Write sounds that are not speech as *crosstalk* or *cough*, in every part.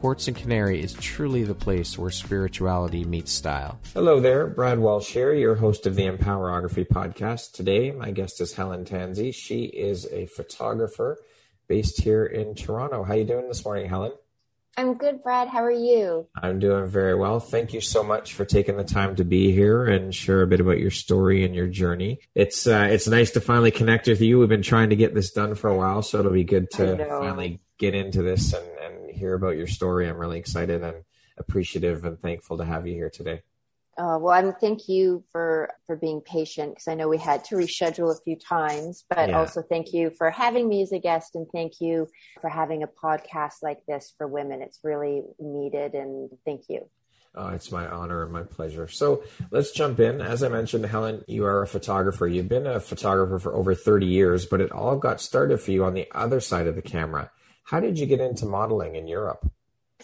Quartz and Canary is truly the place where spirituality meets style. Hello there, Brad Walsh here, your host of the Empowerography podcast. Today, my guest is Helen Tansey. She is a photographer based here in Toronto. How you doing this morning, Helen? I'm good, Brad. How are you? I'm doing very well. Thank you so much for taking the time to be here and share a bit about your story and your journey. It's uh, it's nice to finally connect with you. We've been trying to get this done for a while, so it'll be good to finally get into this and, and hear about your story. I'm really excited and appreciative and thankful to have you here today. Uh, well, I'm thank you for for being patient because I know we had to reschedule a few times, but yeah. also thank you for having me as a guest and thank you for having a podcast like this for women. It's really needed, and thank you. Oh, it's my honor and my pleasure. So let's jump in. As I mentioned, Helen, you are a photographer. You've been a photographer for over 30 years, but it all got started for you on the other side of the camera. How did you get into modeling in Europe?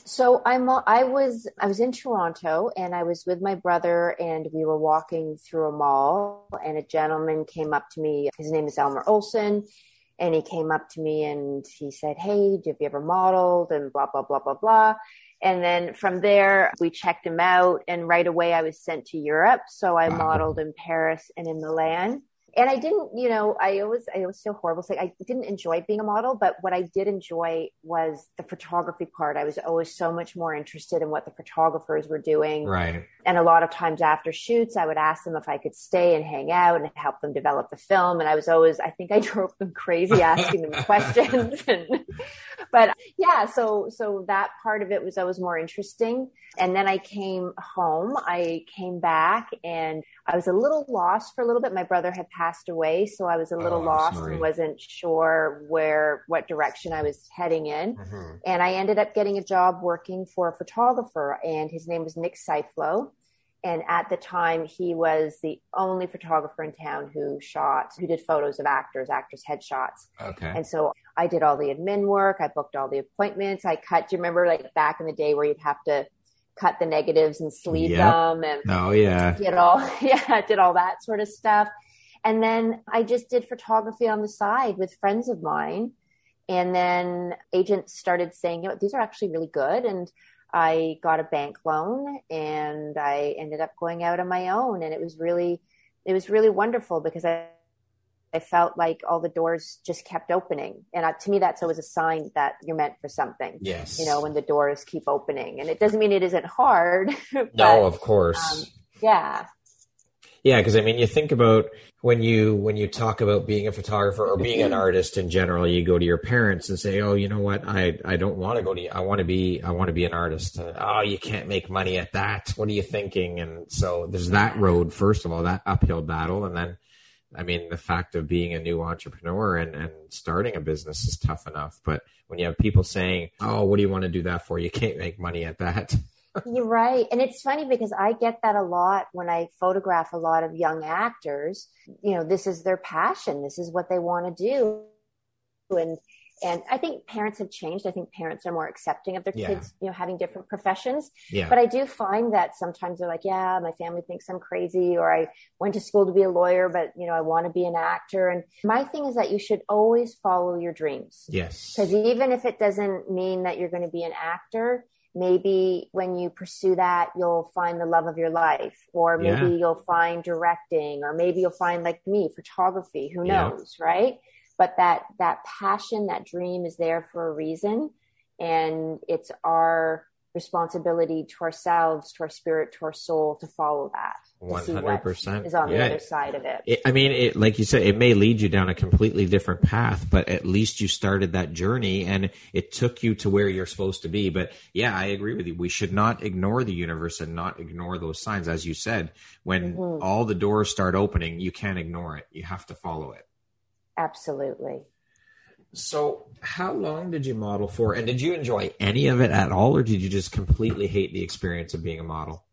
So I'm I was I was in Toronto and I was with my brother and we were walking through a mall and a gentleman came up to me. His name is Elmer Olsen. And he came up to me and he said, Hey, have you ever modeled? And blah, blah, blah, blah, blah. And then from there, we checked him out. And right away, I was sent to Europe. So I wow. modeled in Paris and in Milan and I didn't, you know, I always, I was so horrible. So I didn't enjoy being a model, but what I did enjoy was the photography part. I was always so much more interested in what the photographers were doing. Right. And a lot of times after shoots, I would ask them if I could stay and hang out and help them develop the film. And I was always, I think I *laughs* drove them crazy asking them *laughs* questions. *laughs* And, but yeah, so, so that part of it was always more interesting. And then I came home, I came back and I was a little lost for a little bit. My brother had passed away, so I was a little oh, lost sorry. and wasn't sure where, what direction I was heading in. Mm-hmm. And I ended up getting a job working for a photographer, and his name was Nick Seiflo. And at the time, he was the only photographer in town who shot, who did photos of actors, actors' headshots. Okay. And so I did all the admin work. I booked all the appointments. I cut. Do you remember, like back in the day, where you'd have to cut the negatives and sleeve yep. them and oh yeah did all *laughs* yeah did all that sort of stuff and then i just did photography on the side with friends of mine and then agents started saying you know these are actually really good and i got a bank loan and i ended up going out on my own and it was really it was really wonderful because i I felt like all the doors just kept opening. And uh, to me, that's always a sign that you're meant for something. Yes. You know, when the doors keep opening. And it doesn't mean it isn't hard. *laughs* but, no, of course. Um, yeah. Yeah, because I mean, you think about when you when you talk about being a photographer or being an artist in general, you go to your parents and say, "Oh, you know what? I I don't want to go to. I want to be. I want to be an artist. Uh, oh, you can't make money at that. What are you thinking?" And so there's that road first of all, that uphill battle, and then I mean, the fact of being a new entrepreneur and, and starting a business is tough enough. But when you have people saying, Oh, what do you want to do that for? You can't make money at that. You're right. And it's funny because I get that a lot when I photograph a lot of young actors. You know, this is their passion, this is what they want to do. And and I think parents have changed. I think parents are more accepting of their yeah. kids, you know, having different professions. Yeah. But I do find that sometimes they're like, yeah, my family thinks I'm crazy, or I went to school to be a lawyer, but you know, I want to be an actor. And my thing is that you should always follow your dreams. Yes. Because even if it doesn't mean that you're going to be an actor, maybe when you pursue that you'll find the love of your life or maybe yeah. you'll find directing or maybe you'll find like me photography who knows yeah. right but that that passion that dream is there for a reason and it's our responsibility to ourselves, to our spirit, to our soul to follow that. One hundred percent is on yeah. the other side of it. it. I mean, it, like you said, it may lead you down a completely different path, but at least you started that journey and it took you to where you're supposed to be. But yeah, I agree with you. We should not ignore the universe and not ignore those signs, as you said. When mm-hmm. all the doors start opening, you can't ignore it. You have to follow it. Absolutely. So, how long did you model for, and did you enjoy any of it at all, or did you just completely hate the experience of being a model?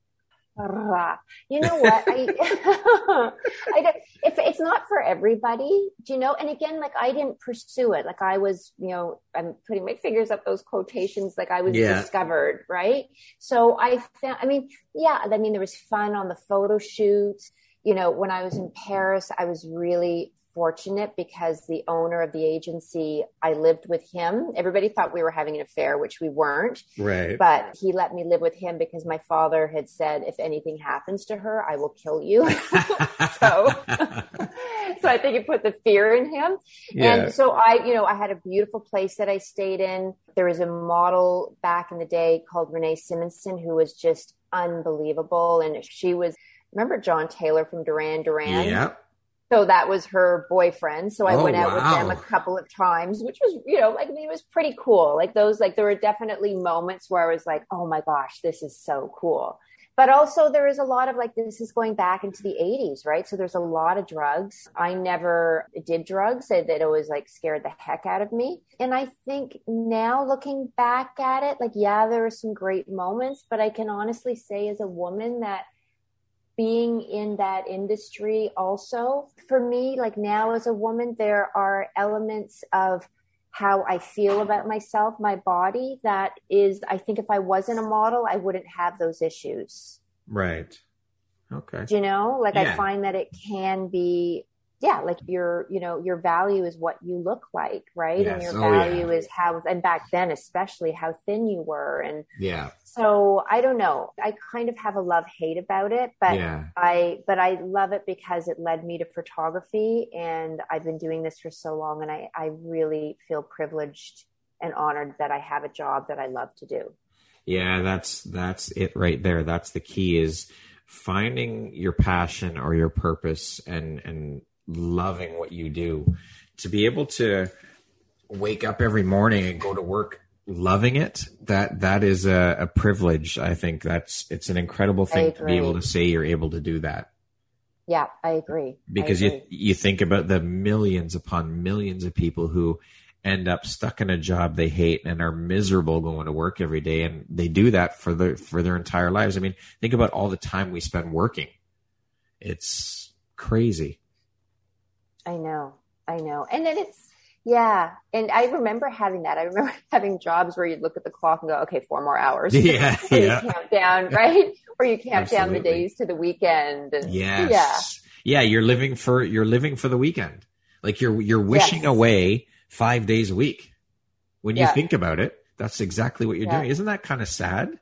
You know what? I, *laughs* I if it's not for everybody, do you know? And again, like I didn't pursue it. Like I was, you know, I'm putting my fingers up those quotations. Like I was yeah. discovered, right? So I found. I mean, yeah. I mean, there was fun on the photo shoots. You know, when I was in Paris, I was really fortunate because the owner of the agency, I lived with him. Everybody thought we were having an affair, which we weren't. Right. But he let me live with him because my father had said, if anything happens to her, I will kill you. *laughs* so, *laughs* so I think it put the fear in him. Yeah. And so I, you know, I had a beautiful place that I stayed in. There was a model back in the day called Renee Simonsen who was just unbelievable. And she was, remember John Taylor from Duran Duran? Yeah so that was her boyfriend. So I oh, went out wow. with them a couple of times, which was, you know, like, I mean, it was pretty cool. Like those, like there were definitely moments where I was like, oh my gosh, this is so cool. But also there is a lot of like, this is going back into the 80s, right? So there's a lot of drugs. I never did drugs. It, it always like scared the heck out of me. And I think now looking back at it, like, yeah, there were some great moments, but I can honestly say as a woman that being in that industry also for me like now as a woman there are elements of how I feel about myself, my body that is I think if I wasn't a model I wouldn't have those issues. Right. Okay. Do you know? Like yeah. I find that it can be yeah, like your, you know, your value is what you look like, right? Yes. And your oh, value yeah. is how, and back then, especially how thin you were. And yeah. So I don't know. I kind of have a love hate about it, but yeah. I, but I love it because it led me to photography and I've been doing this for so long and I, I really feel privileged and honored that I have a job that I love to do. Yeah, that's, that's it right there. That's the key is finding your passion or your purpose and, and, loving what you do. To be able to wake up every morning and go to work loving it that that is a, a privilege i think. That's it's an incredible thing to be able to say you're able to do that. Yeah i agree. Because I agree. you you think about the millions upon millions of people who end up stuck in a job they hate and are miserable going to work every day and they do that for their for their entire lives. I mean think about all the time we spend working. It's crazy I know. I know. And then it's, yeah. And I remember having that. I remember *laughs* having jobs where you'd look at the clock and go, okay, four more hours. Yeah. *laughs* yeah. count down, right? or you count Absolutely. down the days to the weekend. And, yes. Yeah. Yeah. You're living for, you're living for the weekend. Like you're, you're wishing yes. away five days a week. When you yeah. think about it, that's exactly what you're yeah. doing. Isn't that kind of sad?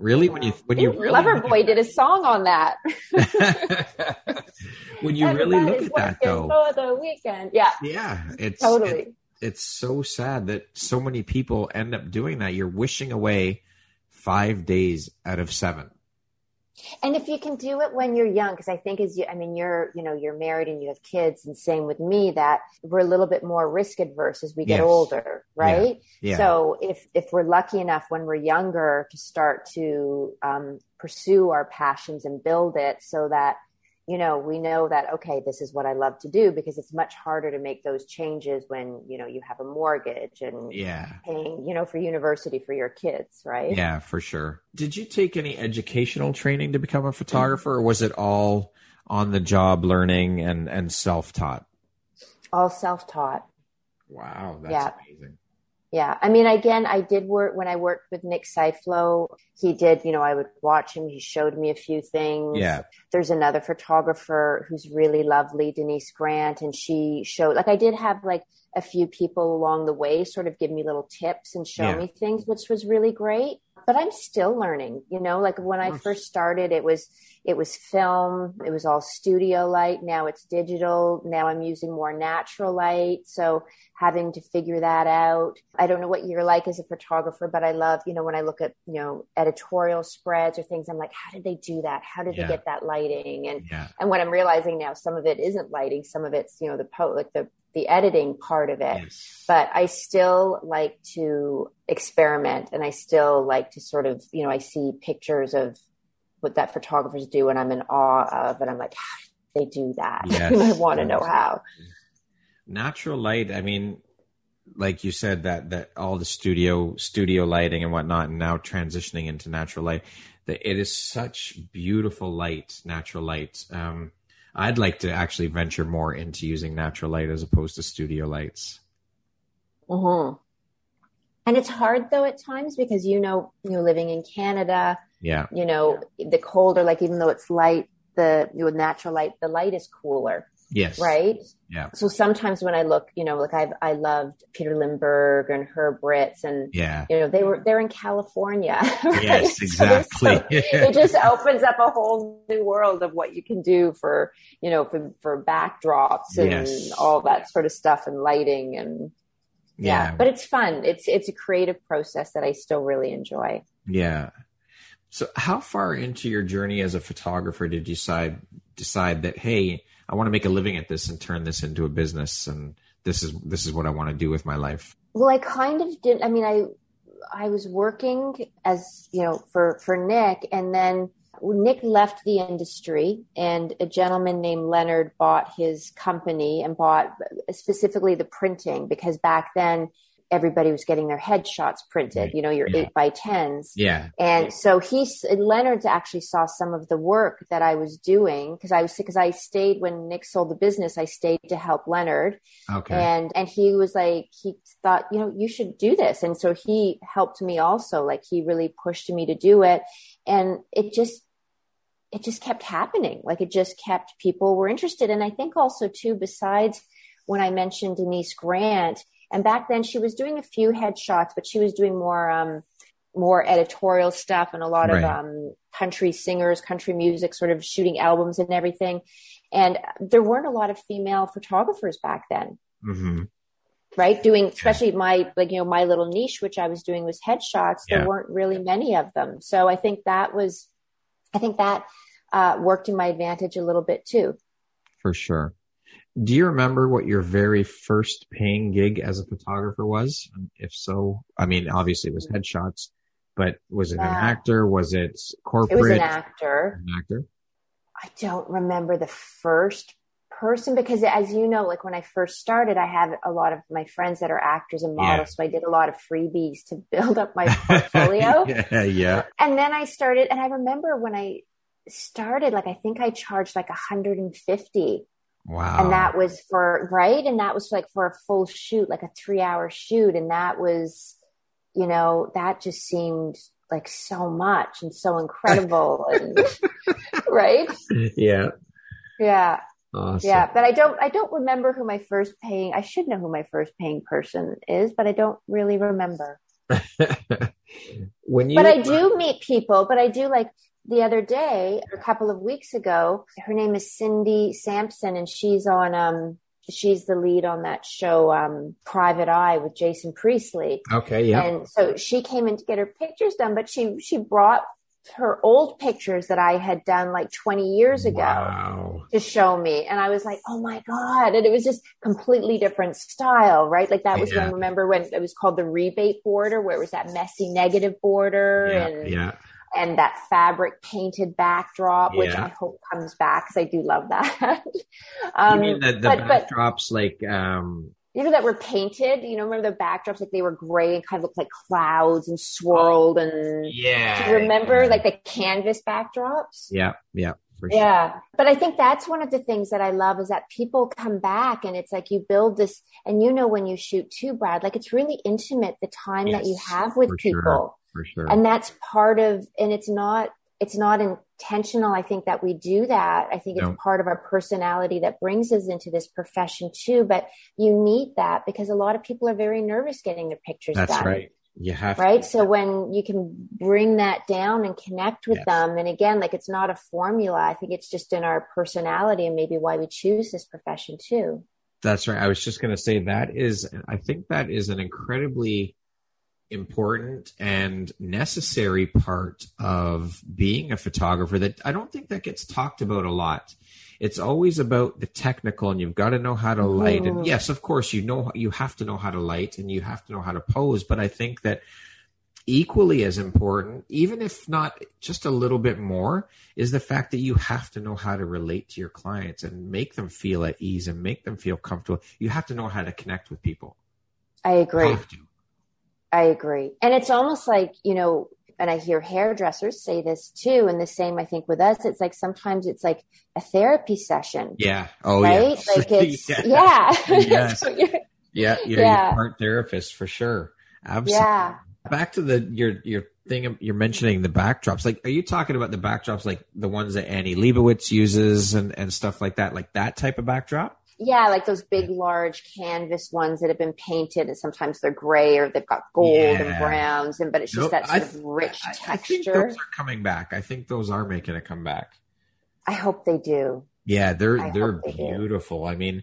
Really, when you when you really Loverboy did a song on that. *laughs* *laughs* when you really look at that, though, for the weekend, yeah, yeah, it's totally. It, it's so sad that so many people end up doing that. You're wishing away five days out of seven. And if you can do it when you're young, because I think as you, I mean, you're, you know, you're married and you have kids, and same with me, that we're a little bit more risk adverse as we get yes. older, right? Yeah. yeah. So if if we're lucky enough when we're younger to start to um, pursue our passions and build it, so that you know, we know that, okay, this is what I love to do because it's much harder to make those changes when, you know, you have a mortgage and yeah. paying, you know, for university for your kids, right? Yeah, for sure. Did you take any educational training to become a photographer or was it all on the job learning and, and self taught? All self taught. Wow, that's yeah. amazing. Yeah. I mean, again, I did work when I worked with Nick Siflo. He did, you know, I would watch him. He showed me a few things. Yeah. There's another photographer who's really lovely, Denise Grant, and she showed, like, I did have like a few people along the way sort of give me little tips and show yeah. me things, which was really great. But I'm still learning, you know, like when I first started, it was, it was film, it was all studio light. Now it's digital. Now I'm using more natural light. So having to figure that out. I don't know what you're like as a photographer, but I love, you know, when I look at, you know, editorial spreads or things, I'm like, how did they do that? How did yeah. they get that lighting? And, yeah. and what I'm realizing now, some of it isn't lighting. Some of it's, you know, the po, like the, the editing part of it. Yes. But I still like to experiment and I still like to sort of, you know, I see pictures of what that photographers do and I'm in awe of, and I'm like, they do that. *laughs* Yes. I want to know how natural light i mean like you said that that all the studio studio lighting and whatnot and now transitioning into natural light that it is such beautiful light natural light um i'd like to actually venture more into using natural light as opposed to studio lights mm-hmm. and it's hard though at times because you know you know living in canada yeah you know the colder like even though it's light the with natural light the light is cooler Yes. Right. Yeah. So sometimes when I look, you know, like I've I loved Peter Lindbergh and Herb Ritts and yeah, you know, they were they're in California. *laughs* Right? Yes, exactly. So it just opens up a whole new world of what you can do for, you know, for for backdrops and yes. all that sort of stuff and lighting and yeah. yeah. But it's fun. It's it's a creative process that I still really enjoy. Yeah. So how far into your journey as a photographer did you decide decide that hey, I want to make a living at this and turn this into a business and this is this is what I want to do with my life. Well, I kind of did I mean I I was working as, you know, for for Nick and then Nick left the industry and a gentleman named Leonard bought his company and bought specifically the printing because back then everybody was getting their headshots printed, right. you know, your yeah. eight by tens. Yeah. And so he, Leonard's actually saw some of the work that I was doing because I was, because I stayed when Nick sold the business, I stayed to help Leonard. Okay. And, and he was like, he thought, you know, you should do this. And so he helped me also, like he really pushed me to do it. And it just, it just kept happening. Like it just kept people were interested. And I think also too, besides when I mentioned Denise Grant, and back then she was doing a few headshots, but she was doing more, um, more editorial stuff and a lot right. of, um, country singers, country music, sort of shooting albums and everything. And there weren't a lot of female photographers back then. Mm-hmm. Right. Doing, especially my, like, you know, my little niche, which I was doing was headshots. Yeah. There weren't really many of them. So I think that was, I think that, uh, worked in my advantage a little bit too. For sure. Do you remember what your very first paying gig as a photographer was? If so, I mean, obviously it was mm-hmm. headshots, but was it an actor? Was it corporate? It was an actor. An actor. I don't remember the first person because as you know, like when I first started, I have a lot of my friends that are actors and models. Yeah. So I did a lot of freebies to *laughs* build up my *laughs* portfolio. yeah, yeah. And then I started, and I remember when I started, like I think I charged like 150 Wow. And that was for, right? And that was like for a full shoot, like a three hour shoot. And that was, you know, that just seemed like so much and so incredible. *laughs* and, right? Yeah. Yeah. Awesome. Yeah, but I don't I don't remember who my first paying I should know who my first paying person is, but I don't really remember. *laughs* when you But I do meet people, but I do like the other day, a couple of weeks ago, her name is Cindy Sampson and she's on, um, she's the lead on that show, um, Private Eye with Jason Priestley. Okay. Yeah. And so she came in to get her pictures done, but she, she brought her old pictures that I had done like 20 years ago wow. to show me. And I was like, oh my God. And it was just completely different style, right? Like that was yeah. when, remember when it was called the rebate border, where it was that messy negative border yeah, and yeah and that fabric painted backdrop, which I hope comes back because I do love that. *laughs* um, you mean the, the but, backdrops but, like, um, you know, that were painted, you know, remember the backdrops, like they were gray and kind of looked like clouds and swirled and yeah. Do you remember yeah. like the canvas backdrops? Yeah. Yeah. Sure. Yeah. But I think that's one of the things that I love is that people come back and it's like you build this, and you know, when you shoot too, Brad, like it's really intimate the time yes, that you have with people. Sure for sure. And that's part of, and it's not, it's not intentional. I think that we do that. I think no. it's part of our personality that brings us into this profession too. But you need that because a lot of people are very nervous getting their pictures that's done. right. You have right. So when you can bring that down and connect with Yes. them, and again, like it's not a formula. I think it's just in our personality and maybe why we choose this profession too. That's right. I was just going to say that is, I think that is an incredibly important and necessary part of being a photographer that I don't think that gets talked about a lot. It's always about the technical and you've got to know how to light. And Mhm. yes, of course, you know, you have to know how to light and you have to know how to pose. But I think that equally as important, even if not just a little bit more, is the fact that you have to know how to relate to your clients and make them feel at ease and make them feel comfortable. You have to know how to connect with people. I agree. Have to. I agree. And it's almost like, you know, and I hear hairdressers say this too. And the same, I think, with us, it's like sometimes it's like a therapy session. Yeah. Oh, right? yeah. Like *laughs* it's, yeah. yeah. Yes. *laughs* So you're- Yeah. You're Yeah. therapist for sure. Absolutely. yeah. Back to the your your thing. You're mentioning the backdrops. Like, are you talking about the backdrops like the ones that Annie Leibovitz uses and and stuff like that? Like that type of backdrop? Yeah, like those big, large canvas ones that have been painted, and sometimes they're gray or they've got gold Yeah. and browns, and but it's just Nope, that I sort of rich I, I think texture. those are coming back. I think those are making a comeback. I hope they do. Yeah, they're I they're hope they do. beautiful. I mean,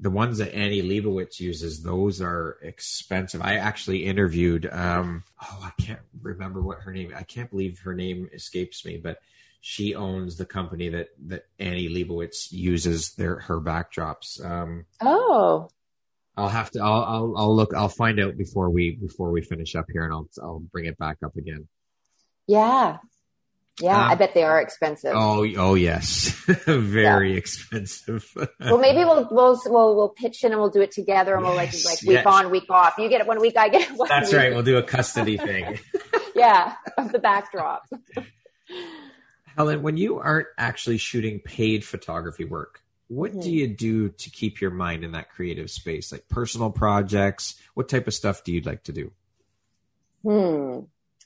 the ones that Annie Leibovitz uses, those are expensive. I actually interviewed um oh, I can't remember what her name. I can't believe her name escapes me, but she owns the company that that Annie Leibovitz uses their her backdrops. Um Oh, I'll have to I'll I'll, I'll look I'll find out before we before we finish up here and I'll I'll bring it back up again. yeah, yeah. Um, I bet they are expensive. Oh, oh yes. *laughs* Very expensive. *laughs* Well, maybe we'll we'll we'll we'll pitch in and we'll do it together, and we'll like like week yes. on, week off. You get it one week, I get it one. That's week. right. We'll do a custody thing. *laughs* Yeah, of the backdrop. Helen, when you aren't actually shooting paid photography work, what do Mhm. you do to keep your mind in that creative space? Like personal projects? What type of stuff do you like to do? Hmm.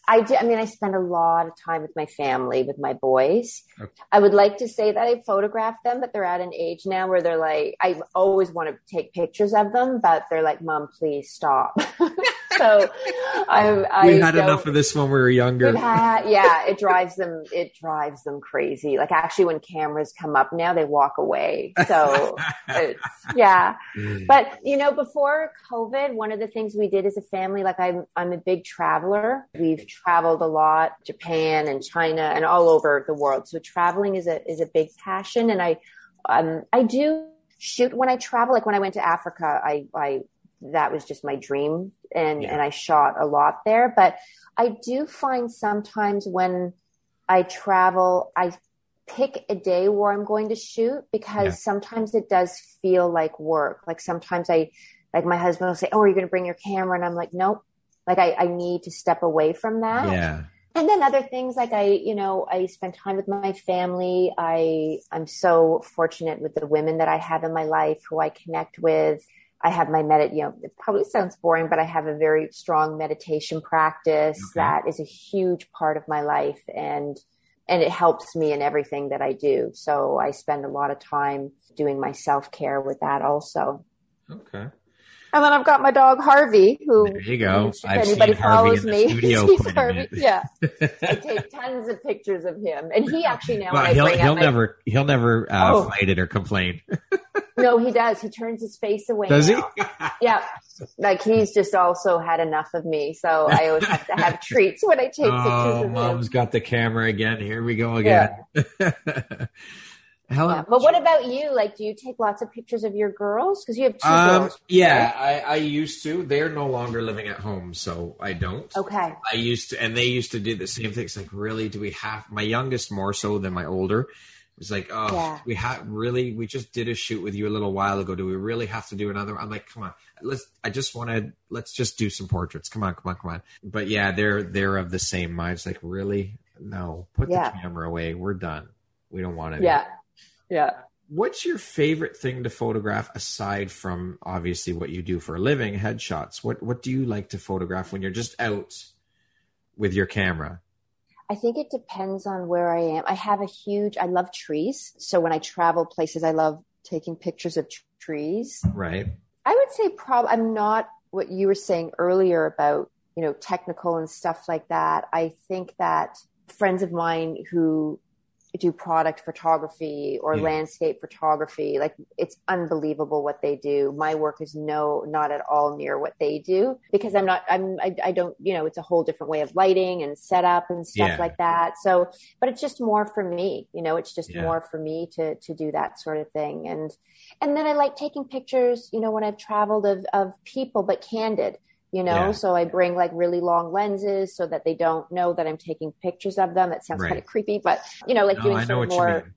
I do. I mean, I spend a lot of time with my family, with my boys. Okay. I would like to say that I photograph them, but they're at an age now where they're like, I always want to take pictures of them, but they're like, "Mom, please stop." *laughs* *laughs* so I, I we had enough of this when we were younger. Had- yeah, it drives them. It drives them crazy. Like actually, when cameras come up now, they walk away. So *laughs* it's, yeah. But you know, before COVID, one of the things we did as a family, like I'm, I'm a big traveler. We've traveled a lot, Japan and China and all over the world. So traveling is a is a big passion, and I, um, I do shoot when I travel. Like when I went to Africa, I, I that was just my dream, and Yeah. and I shot a lot there. But I do find sometimes when I travel, I pick a day where I'm going to shoot because Yeah. sometimes it does feel like work. Like sometimes I, like my husband will say, Oh, are you going to bring your camera? And I'm like, nope. Like I, I need to step away from that. yeah. And then other things like I, you know, I spend time with my family. I, I'm so fortunate with the women that I have in my life who I connect with. I have my medit, you know, it probably sounds boring, but I have a very strong meditation practice Okay. that is a huge part of my life and, and it helps me in everything that I do. So I spend a lot of time doing my self care with that also. Okay. And then I've got my dog Harvey, who There you go. if I've anybody follows me, *laughs* studio sees quite a Harvey. Yeah, *laughs* I take tons of pictures of him, and he actually now Well, he'll he'll out my, never he'll never uh, Oh. fight it or complain. *laughs* no, he does. He turns his face away. Does he? Yeah, like he's just also had enough of me, so I always have to have treats when I take pictures oh, him. mom's got the camera again. Here we go again. *laughs* Helen, Yeah. But what about you? Like, do you take lots of pictures of your girls? Because you have two Um, girls. yeah, I, I used to. They're no longer living at home, so I don't. Okay. I used to, and they used to do the same thing. It's like, really, do we have my youngest more so than my older? It was like, oh, Yeah. we have really, we just did a shoot with you a little while ago. Do we really have to do another? I'm like, come on, let's. I just want to let's just do some portraits. Come on, come on, come on. But yeah, they're they're of the same mind. It's like, really, no, put Yeah. the camera away. We're done. We don't want it. Yeah. Yeah. What's your favorite thing to photograph aside from obviously what you do for a living, headshots? What what do you like to photograph when you're just out with your camera? I think it depends on where I am. I have a huge, I love trees. So when I travel places, I love taking pictures of tr- trees. Right. I would say probably, I'm not what you were saying earlier about you know, technical and stuff like that. I think that friends of mine who do product photography or yeah. landscape photography. Like it's unbelievable what they do. My work is no, not at all near what they do because I'm not, I'm, I, I don't, you know, it's a whole different way of lighting and setup and stuff yeah. like that. So, but it's just more for me, you know, it's just yeah. more for me to, to do that sort of thing. And, and then I like taking pictures, you know, when I've traveled of, of people, but candid you know yeah. so i bring like really long lenses so that they don't know that i'm taking pictures of them that sounds right. kind of creepy but you know like no, doing sort of more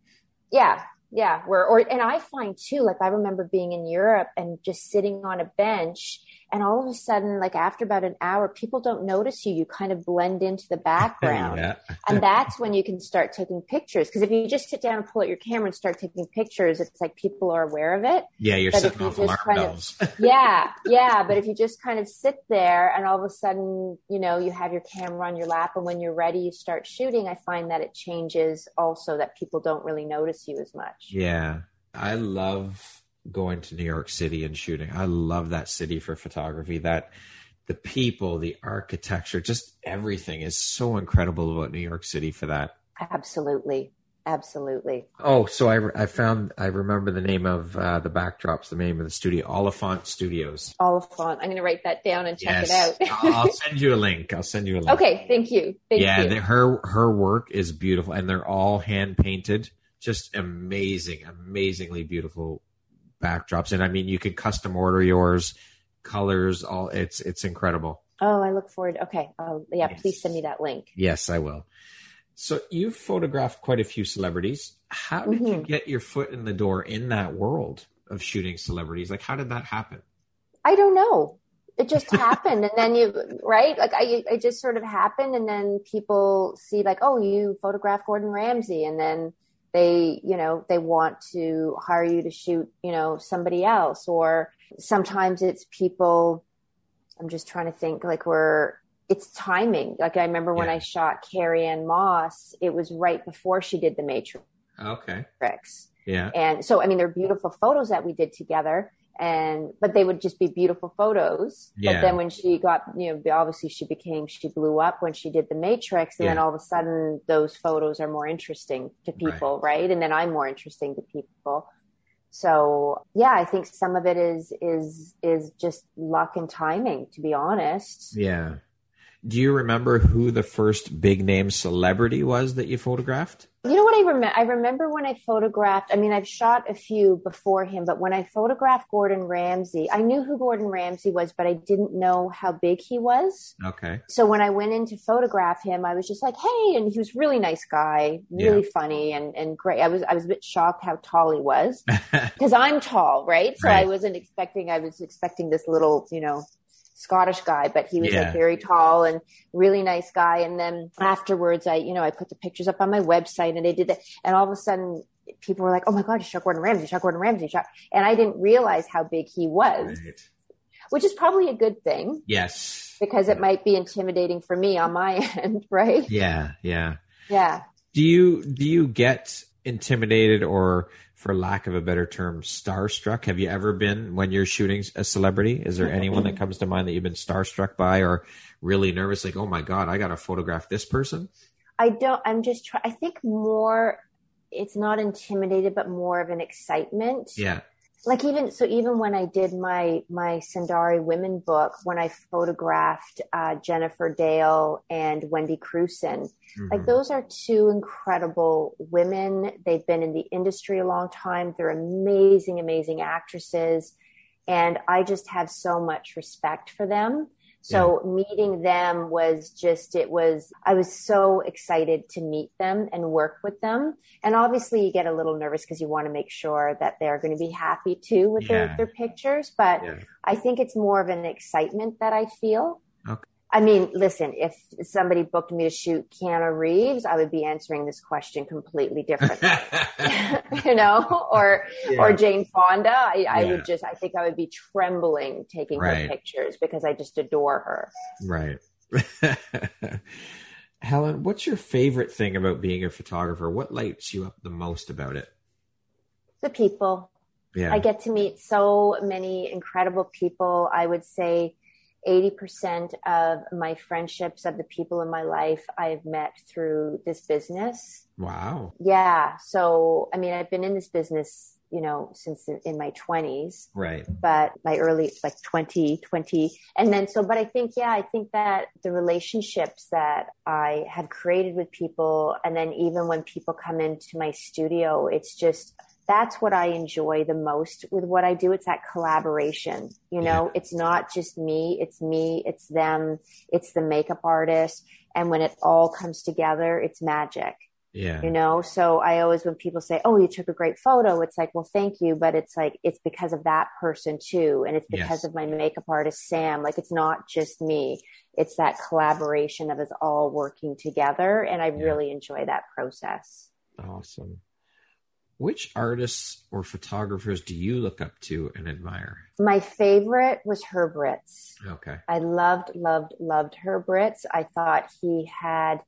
yeah yeah where or and i find too like i remember being in europe and just sitting on a bench and all of a sudden like after about an hour people don't notice you. You kind of blend into the background. Yeah. *laughs* and that's when you can start taking pictures because if you just sit down and pull out your camera and start taking pictures it's like people are aware of it. Yeah you're setting off alarm bells of, *laughs* yeah yeah but if you just kind of sit there and all of a sudden you know you have your camera on your lap and when you're ready you start shooting i find that it changes also that people don't really notice you as much. Yeah. I love going to New York City and shooting. I love that city for photography. That the people, the architecture, just everything is so incredible about New York City for that. Absolutely. Absolutely. Oh, so I, I found, I remember the name of uh, the backdrops, the name of the studio, Oliphant Studios. Oliphant. I'm going to write that down and check yes. it out. I'll *laughs* send you a link. I'll send you a link. Okay. Thank you. Thank yeah. You. her, her work is beautiful and they're all hand painted. Just amazing, amazingly beautiful backdrops. And I mean, you can custom order yours, colors, all it's it's incredible. Oh, I look forward. Okay. Oh, yeah. Yes. Please send me that link. Yes, I will. So you've photographed quite a few celebrities. How did mm-hmm. you get your foot in the door in that world of shooting celebrities? Like, how did that happen? I don't know. It just happened, and then you right, like I, it just sort of happened, and then people see like, oh, you photographed Gordon Ramsay, and then they you know they want to hire you to shoot you know somebody else. Or sometimes it's people i'm just trying to think like we're it's timing. Like i remember when i shot carrie-anne moss it was right before she did the matrix. Okay. Yeah. And so i mean they're beautiful photos that we did together and but they would just be beautiful photos yeah. but then when she got you know obviously she became she blew up when she did the matrix and yeah. then all of a sudden those photos are more interesting to people right. right and then i'm more interesting to people so yeah i think some of it is is is just luck and timing to be honest yeah do you remember who the first big name celebrity was that you photographed you know what I remember? I remember when I photographed, I mean, I've shot a few before him, but when I photographed Gordon Ramsay, I knew who Gordon Ramsay was, but I didn't know how big he was. Okay. So when I went in to photograph him, I was just like, hey, and he was really nice guy, really yeah. funny and, and great. I was, I was a bit shocked how tall he was *laughs* because I'm tall, right? So right. I wasn't expecting, I was expecting this little, you know, Scottish guy, but he was yeah. like very tall and really nice guy. And then afterwards, I, you know, I put the pictures up on my website and I did that. And all of a sudden, people were like, "Oh my God, shot Gordon Ramsay, Chuck Gordon Ramsay, shot," and I didn't realize how big he was, right. which is probably a good thing. Yes, because it might be intimidating for me on my *laughs* end, right? Yeah, yeah, yeah. Do you do you get intimidated or for lack of a better term, starstruck? Have you ever been when you're shooting a celebrity? Is there anyone that comes to mind that you've been starstruck by or really nervous? Like, oh my God, I got to photograph this person? I don't, I'm just trying, I think more, it's not intimidated, but more of an excitement. Yeah like even so even when i did my my sundari women book when i photographed uh, jennifer dale and wendy crewson mm-hmm. like those are two incredible women. They've been in the industry a long time. They're amazing amazing actresses. And i just have so much respect for them so yeah. meeting them was just, it was, I was so excited to meet them and work with them. And obviously you get a little nervous because you want to make sure that they're going to be happy too with yeah. their, their pictures. But yeah. I think it's more of an excitement that I feel. Okay. I mean, listen, if somebody booked me to shoot Keanu Reeves, I would be answering this question completely differently, *laughs* *laughs* you know, or, yeah. or Jane Fonda. I, I would just, I think I would be trembling taking right. her pictures because I just adore her. Right. *laughs* Helen, what's your favorite thing about being a photographer? What lights you up the most about it? The people. Yeah. I get to meet so many incredible people. I would say 80% of my friendships of the people in my life I've met through this business. Wow. Yeah. So, I mean, I've been in this business, you know, since in my 20s. Right. But my early, like 20, 20. And then so, but I think, yeah, I think that the relationships that I have created with people, and then even when people come into my studio, it's just, that's what I enjoy the most with what I do. It's that collaboration. You know, it's not just me, it's me, it's them, it's the makeup artist. And when it all comes together, it's magic. Yeah. You know, so I always, when people say, Oh, you took a great photo, it's like, well, thank you. But it's like, it's because of that person too. And it's because yes. of my makeup artist, Sam. Like, it's not just me. It's that collaboration of us all working together. And I yeah. really enjoy that process. Awesome. Which artists or photographers do you look up to and admire? My favorite was Herb Ritts. Okay. I loved, loved, loved Herb Ritts. I thought he had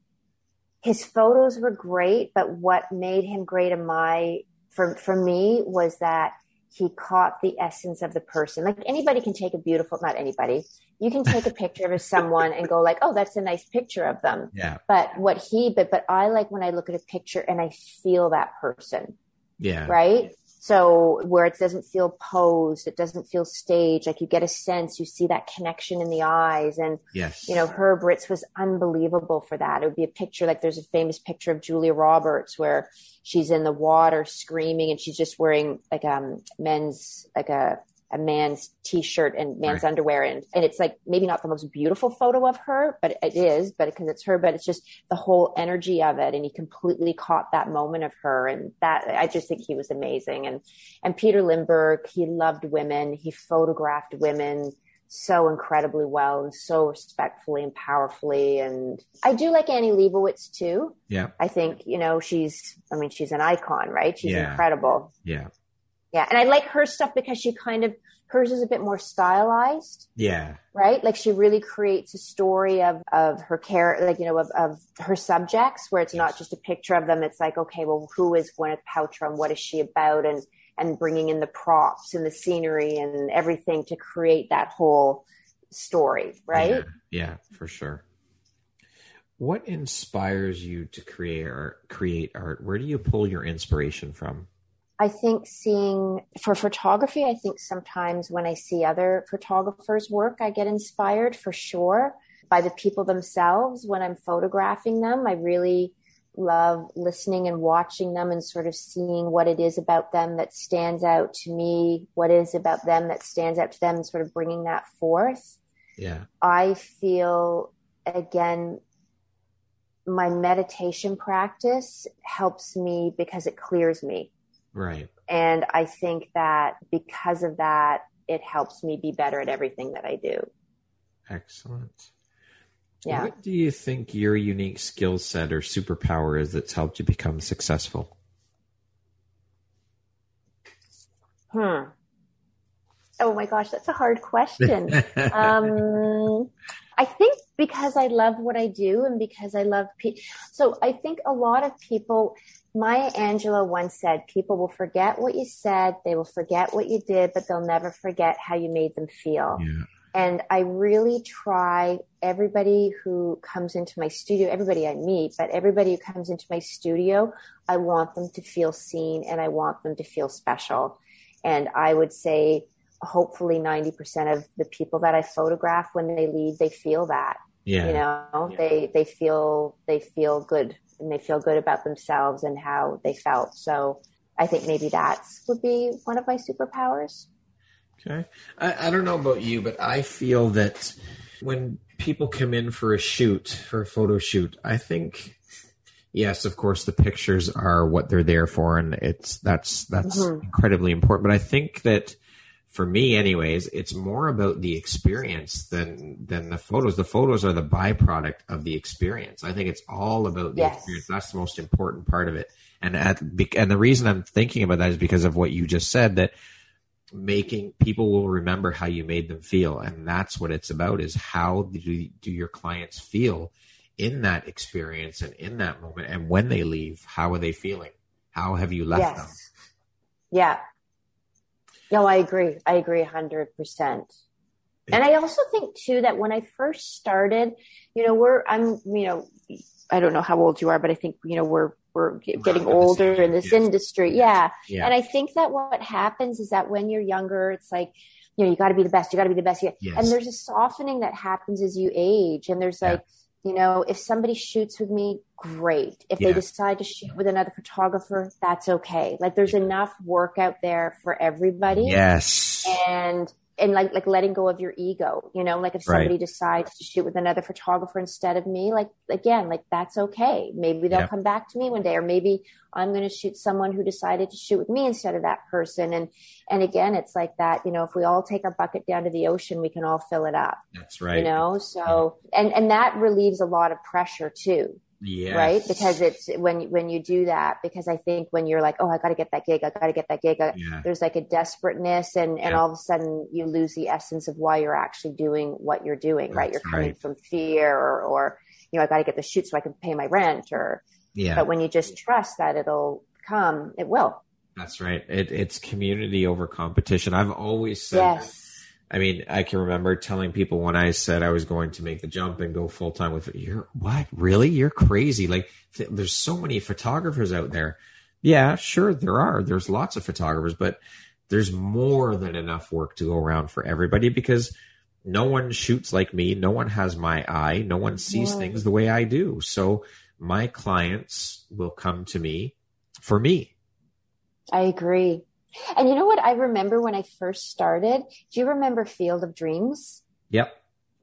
his photos were great, but what made him great in my for for me was that he caught the essence of the person. Like anybody can take a beautiful, not anybody, you can take a picture of someone and go like, oh, that's a nice picture of them. Yeah. But what he, but, but I like when I look at a picture and I feel that person. Yeah. Right. So where it doesn't feel posed, it doesn't feel staged, like you get a sense, you see that connection in the eyes. And, yes. you know, Herb Ritts was unbelievable for that. It would be a picture, like there's a famous picture of Julia Roberts where she's in the water screaming and she's just wearing like, um, men's, like a, a man's t-shirt and man's right. underwear and and it's like maybe not the most beautiful photo of her but it is but because it's her but it's just the whole energy of it and he completely caught that moment of her and that I just think he was amazing and and Peter Lindbergh he loved women he photographed women so incredibly well and so respectfully and powerfully. And I do like Annie Leibovitz too. Yeah. I think, you know, she's, I mean, she's an icon, right? She's yeah. incredible. Yeah. Yeah. And I like her stuff because she kind of, hers is a bit more stylized. Yeah. Right. Like she really creates a story of, of her care, like, you know, of, of her subjects where it's yes. not just a picture of them. It's like, okay, well, who is Gwyneth Paltrow and what is she about? And, and bringing in the props and the scenery and everything to create that whole story. Right. Yeah, yeah for sure. What inspires you to create art, create art? Where do you pull your inspiration from? I think seeing for photography, I think sometimes when I see other photographers' work, I get inspired for sure by the people themselves when I'm photographing them. I really love listening and watching them and sort of seeing what it is about them that stands out to me, what is about them that stands out to them, and sort of bringing that forth. Yeah. I feel, again, my meditation practice helps me because it clears me. Right. And I think that because of that, it helps me be better at everything that I do. Excellent. Yeah. What do you think your unique skill set or superpower is that's helped you become successful? Hmm. Oh my gosh, that's a hard question. *laughs* um, I think because I love what I do and because I love people. So I think a lot of people, Maya Angelou once said, people will forget what you said, they will forget what you did, but they'll never forget how you made them feel. Yeah. And I really try everybody who comes into my studio, everybody I meet, but everybody who comes into my studio, I want them to feel seen and I want them to feel special. And I would say hopefully 90% of the people that I photograph when they leave, they feel that. Yeah. You know, yeah. they, they feel, they feel good and they feel good about themselves and how they felt. So I think maybe that's would be one of my superpowers. Okay. I, I don't know about you, but I feel that when people come in for a shoot, for a photo shoot, I think yes, of course, the pictures are what they're there for, and it's that's that's mm-hmm. incredibly important. But I think that for me anyways it's more about the experience than than the photos. The photos are the byproduct of the experience. I think it's all about the yes. experience. That's the most important part of it. And at and the reason i'm thinking about that is because of what you just said that making people will remember how you made them feel. And that's what it's about is how do, do your clients feel in that experience and in that moment? And when they leave how are they feeling? How have you left yes. them? Yeah no, I agree. I agree 100%. And I also think too that when I first started, you know, we're I'm you know I don't know how old you are, but I think you know we're we're getting older in this industry. Yeah. yeah. And I think that what happens is that when you're younger, it's like, you know, you got to be the best. You got to be the best. Yes. And there's a softening that happens as you age. And there's like, yeah. You know, if somebody shoots with me, great. If yeah. they decide to shoot with another photographer, that's okay. Like there's enough work out there for everybody. Yes. And and like like letting go of your ego you know like if somebody right. decides to shoot with another photographer instead of me like again like that's okay. Maybe they'll come back to me one day or maybe i'm going to shoot someone who decided to shoot with me instead of that person. And and again it's like that you know if we all take our bucket down to the ocean we can all fill it up that's right. you know? So and and that relieves a lot of pressure too Yes. Right. Because it's when, when you do that, because I think when you're like, Oh, I got to get that gig. I got to get that gig. Uh, yeah. There's like a desperateness and, and yeah. all of a sudden you lose the essence of why you're actually doing what you're doing. That's right. You're coming right. from fear or, or, you know, I got to get the shoot so I can pay my rent or, yeah. but when you just trust that it'll come, it will. That's right. It, it's community over competition. I've always said yes. I mean, I can remember telling people when I said I was going to make the jump and go full time with it. You're what? Really? You're crazy. Like th- there's so many photographers out there. Yeah, sure there are. There's lots of photographers, but there's more than enough work to go around for everybody because no one shoots like me. No one has my eye. No one sees yeah. things the way I do. So my clients will come to me for me. I agree. And you know what I remember when I first started? Do you remember Field of Dreams? Yep.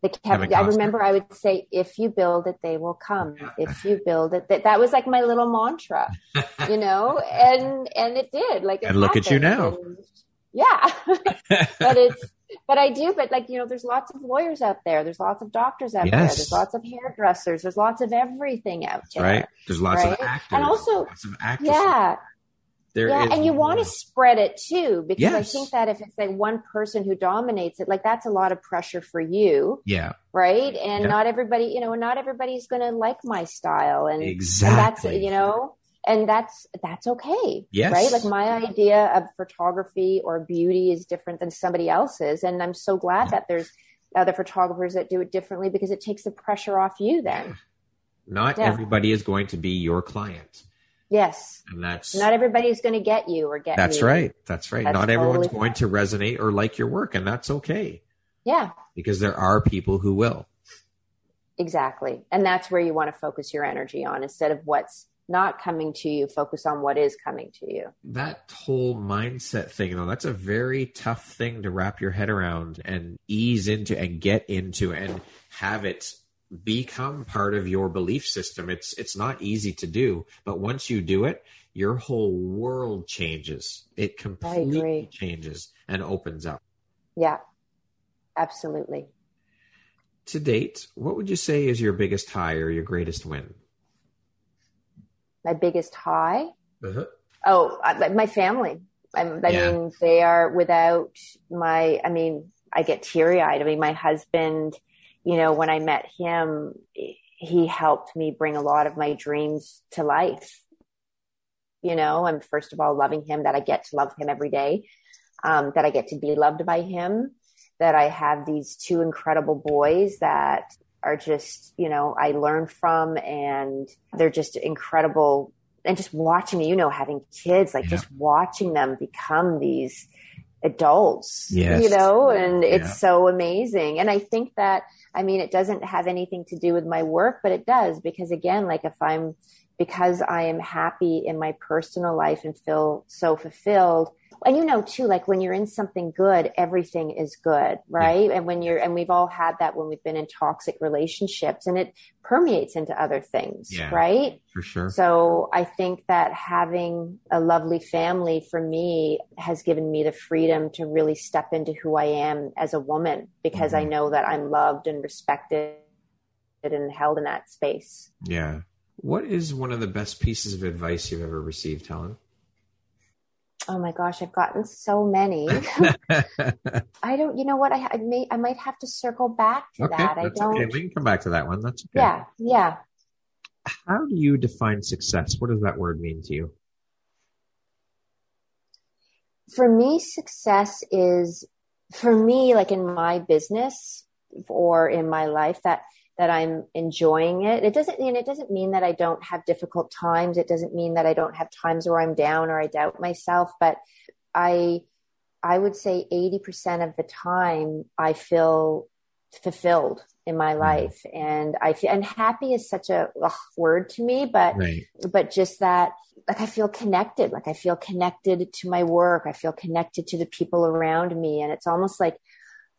The Kevin, I remember I would say, if you build it, they will come. If you build it, that, that was like my little mantra, *laughs* you know, and, and it did like, it and look at you now. And, yeah. *laughs* but it's, but I do, but like, you know, there's lots of lawyers out there. There's lots of doctors out yes. there. There's lots of hairdressers. There's lots of everything out there. Right. There's lots right? of actors. And also, lots of actors. Yeah. There yeah, and you want to spread it too, because yes. I think that if it's like one person who dominates it, like that's a lot of pressure for you. Yeah. Right. And yeah. not everybody, you know, not everybody's going to like my style. And, exactly. and that's, you know, and that's, that's okay. Yes. Right. Like my idea of photography or beauty is different than somebody else's. And I'm so glad yeah. that there's other photographers that do it differently because it takes the pressure off you then. Not everybody is going to be your client. Yes. And that's not everybody's going to get you or get That's right. That's right. That's not totally everyone's fine. going to resonate or like your work and that's okay. Yeah. Because there are people who will. Exactly. And that's where you want to focus your energy on instead of what's not coming to you, focus on what is coming to you. That whole mindset thing, though, that's a very tough thing to wrap your head around and ease into and get into and have it become part of your belief system. It's it's not easy to do, but once you do it, your whole world changes. It completely changes and opens up. Yeah. Absolutely. To date, what would you say is your biggest high or your greatest win? My biggest high? Uh-huh. Oh, my family. I, I yeah. mean, they are without my, I mean, I get teary eyed. I mean, my husband, you know, when I met him, he helped me bring a lot of my dreams to life. You know, I'm first of all loving him that I get to love him every day, um, that I get to be loved by him, that I have these two incredible boys that are just, you know, I learn from and they're just incredible. And just watching, you know, having kids, like yeah. just watching them become these adults, yes. you know, and it's so amazing. And I think that, I mean, it doesn't have anything to do with my work, but it does because again, like if I'm, because I am happy in my personal life and feel so fulfilled, and you know too like when you're in something good everything is good right? Yeah. and when you're and we've all had that when we've been in toxic relationships and it permeates into other things yeah, right? For sure. So i think that having a lovely family for me has given me the freedom to really step into who i am as a woman because mm-hmm. i know that i'm loved and respected and held in that space. Yeah. What is one of the best pieces of advice you've ever received helen oh my gosh, I've gotten so many. *laughs* I don't, you know what? I, I may, I might have to circle back to okay, that. I don't. Okay. We can come back to that one. That's okay. Yeah. Yeah. How do you define success? What does that word mean to you? For me, success is for me, like in my business or in my life, that that I'm enjoying it. It doesn't mean it doesn't mean that I don't have difficult times. It doesn't mean that I don't have times where I'm down or I doubt myself, but I I would say 80% of the time I feel fulfilled in my mm-hmm. life and I feel and happy is such a ugh, word to me but right. but just that like I feel connected like I feel connected to my work I feel connected to the people around me and it's almost like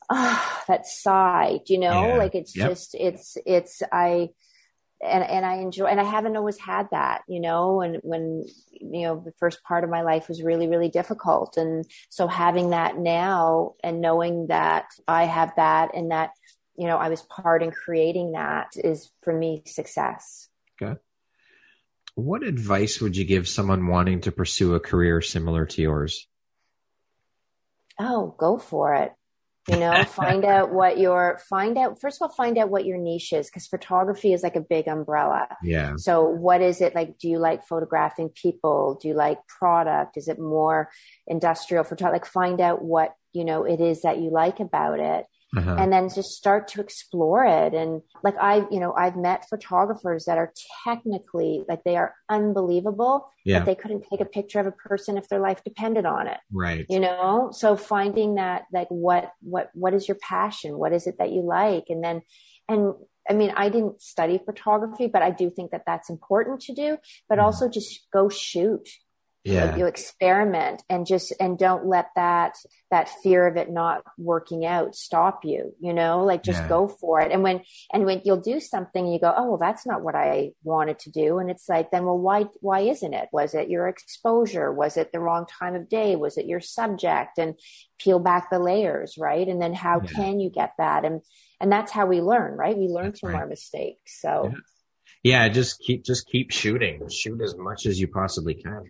ah, oh, that sigh, you know, yeah. like it's yep. just, it's, it's, I, and, and I enjoy, and I haven't always had that, you know, and when, you know, the first part of my life was really, really difficult. And so having that now and knowing that I have that and that, you know, I was part in creating that is for me success. Okay. What advice would you give someone wanting to pursue a career similar to yours? Oh, go for it you know *laughs* find out what your find out first of all find out what your niche is because photography is like a big umbrella. Yeah. So what is it like do you like photographing people? Do you like product? Is it more industrial photography like find out what you know it is that you like about it uh-huh. and then just start to explore it. And like I, you know, I've met photographers that are technically like they are unbelievable, yeah. but they couldn't take a picture of a person if their life depended on it. Right. You know, so finding that like what what what is your passion? What is it that you like? And then and I mean, I didn't study photography, but I do think that that's important to do, but mm. also just go shoot yeah. you experiment and just and don't let that that fear of it not working out stop you you know? Like just yeah. go for it. And when and when you'll do something you go oh well that's not what i wanted to do. And it's like then well why why isn't it? Was it your exposure? Was it the wrong time of day? Was it your subject? And peel back the layers right? And then how yeah. can you get that? And and that's how we learn right? We learn that's from right. our mistakes so. Yeah. yeah just keep just keep shooting. Shoot as much as you possibly can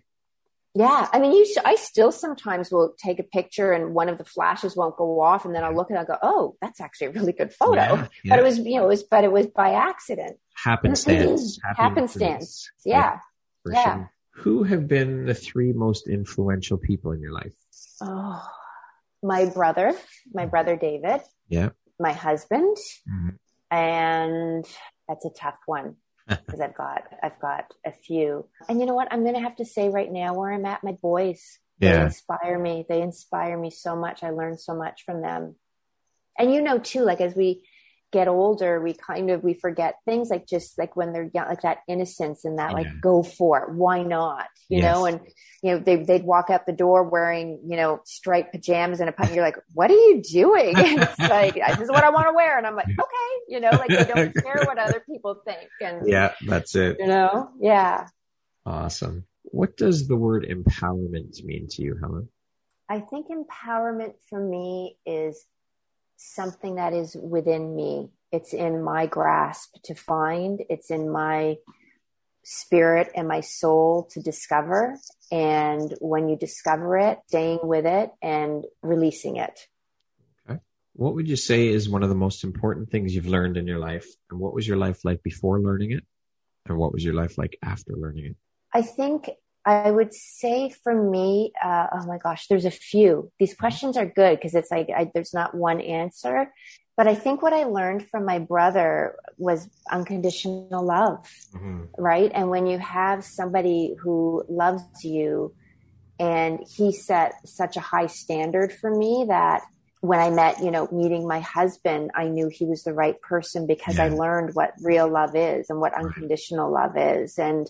yeah, I mean, you. Sh- I still sometimes will take a picture and one of the flashes won't go off, and then I'll look and I'll go, "Oh, that's actually a really good photo." Yeah, yeah. *laughs* But it was, you know, it was, but it was by accident. Happenstance. Happenstance. Yeah. Yeah. yeah. Sure. Who have been the three most influential people in your life? Oh, my brother, my brother David. Yeah. My husband, mm-hmm. and that's a tough one *laughs* because I've got I've got a few. And you know what? I'm going to have to say right now where I'm at. My boys, yeah. they inspire me. They inspire me so much. I learn so much from them. And you know too, like as we get older, we kind of we forget things like just like when they're young, like that innocence and that like go for it. Why not? You yes. know, and you know they they'd walk out the door wearing you know striped pajamas and a put. You're like, what are you doing? *laughs* it's like this is what I want to wear, and I'm like, okay, you know, like they don't *laughs* care what other people think. And yeah, that's it. You know, yeah. Awesome. What does the word empowerment mean to you, Helen? I think empowerment for me is something that is within me. It's in my grasp to find, it's in my spirit and my soul to discover. And when you discover it, staying with it and releasing it. Okay. What would you say is one of the most important things you've learned in your life? And what was your life like before learning it? And what was your life like after learning it? I think I would say for me, uh, oh my gosh, there's a few. These mm-hmm. questions are good because it's like I, there's not one answer. But I think what I learned from my brother was unconditional love, mm-hmm. right? And when you have somebody who loves you, and he set such a high standard for me that when I met, you know, meeting my husband, I knew he was the right person because yeah. I learned what real love is and what unconditional love is. And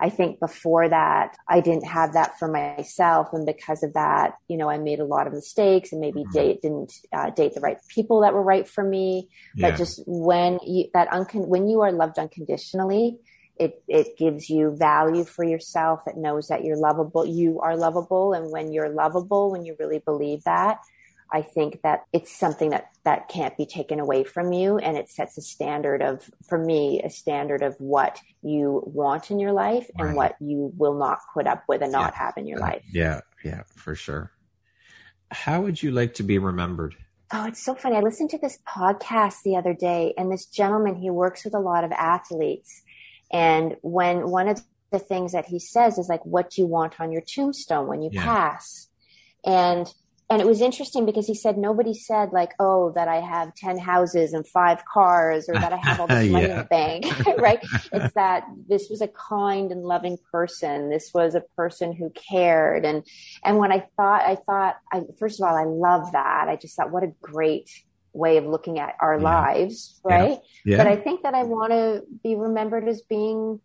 I think before that, I didn't have that for myself. And because of that, you know, I made a lot of mistakes and maybe mm-hmm. date, didn't uh, date the right people that were right for me. Yeah. But just when you, that uncon, when you are loved unconditionally, it, it gives you value for yourself. It knows that you're lovable. You are lovable. And when you're lovable, when you really believe that, I think that it's something that that can't be taken away from you and it sets a standard of for me a standard of what you want in your life and what you will not put up with and not yeah. have in your life. Yeah, yeah, for sure. How would you like to be remembered? Oh, it's so funny. I listened to this podcast the other day and this gentleman he works with a lot of athletes and when one of the things that he says is like what do you want on your tombstone when you yeah. pass? And and it was interesting because he said nobody said like oh that i have 10 houses and five cars or that i have all *laughs* this money in the bank *laughs* right it's that this was a kind and loving person this was a person who cared and and when i thought i thought i first of all i love that i just thought what a great way of looking at our yeah. lives right yeah. Yeah. but i think that i want to be remembered as being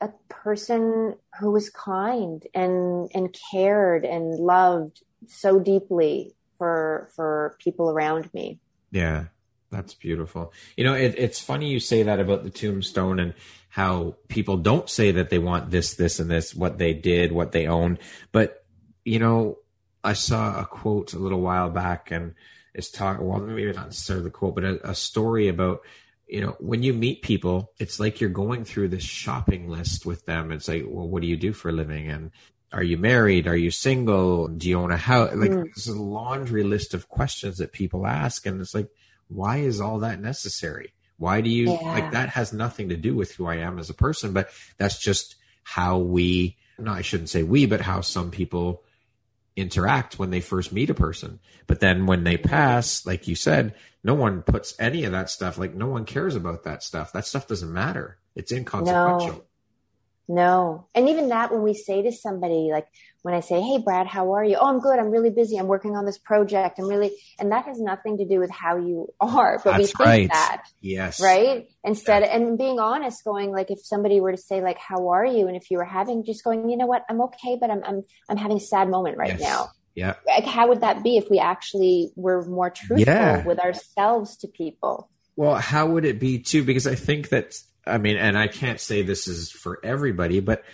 a person who was kind and and cared and loved so deeply for for people around me. Yeah, that's beautiful. You know, it, it's funny you say that about the tombstone and how people don't say that they want this, this, and this, what they did, what they own. But you know, I saw a quote a little while back, and it's talk. Well, maybe not necessarily the quote, but a, a story about you know, when you meet people, it's like you're going through this shopping list with them. It's like, well, what do you do for a living? And are you married? Are you single? Do you own a house? Like mm. this is a laundry list of questions that people ask. And it's like, why is all that necessary? Why do you yeah. like that has nothing to do with who I am as a person, but that's just how we, no, I shouldn't say we, but how some people interact when they first meet a person. But then when they pass, like you said, no one puts any of that stuff, like no one cares about that stuff. That stuff doesn't matter. It's inconsequential. No. No. And even that, when we say to somebody, like when I say, Hey, Brad, how are you? Oh, I'm good. I'm really busy. I'm working on this project. I'm really, and that has nothing to do with how you are, but That's we think right. that. Yes. Right. Instead, yeah. and being honest, going like, if somebody were to say, like, how are you? And if you were having just going, you know what? I'm okay, but I'm, I'm, I'm having a sad moment right yes. now. Yeah. Like, how would that be if we actually were more truthful yeah. with ourselves to people? Well, how would it be too? Because I think that I mean, and I can't say this is for everybody, but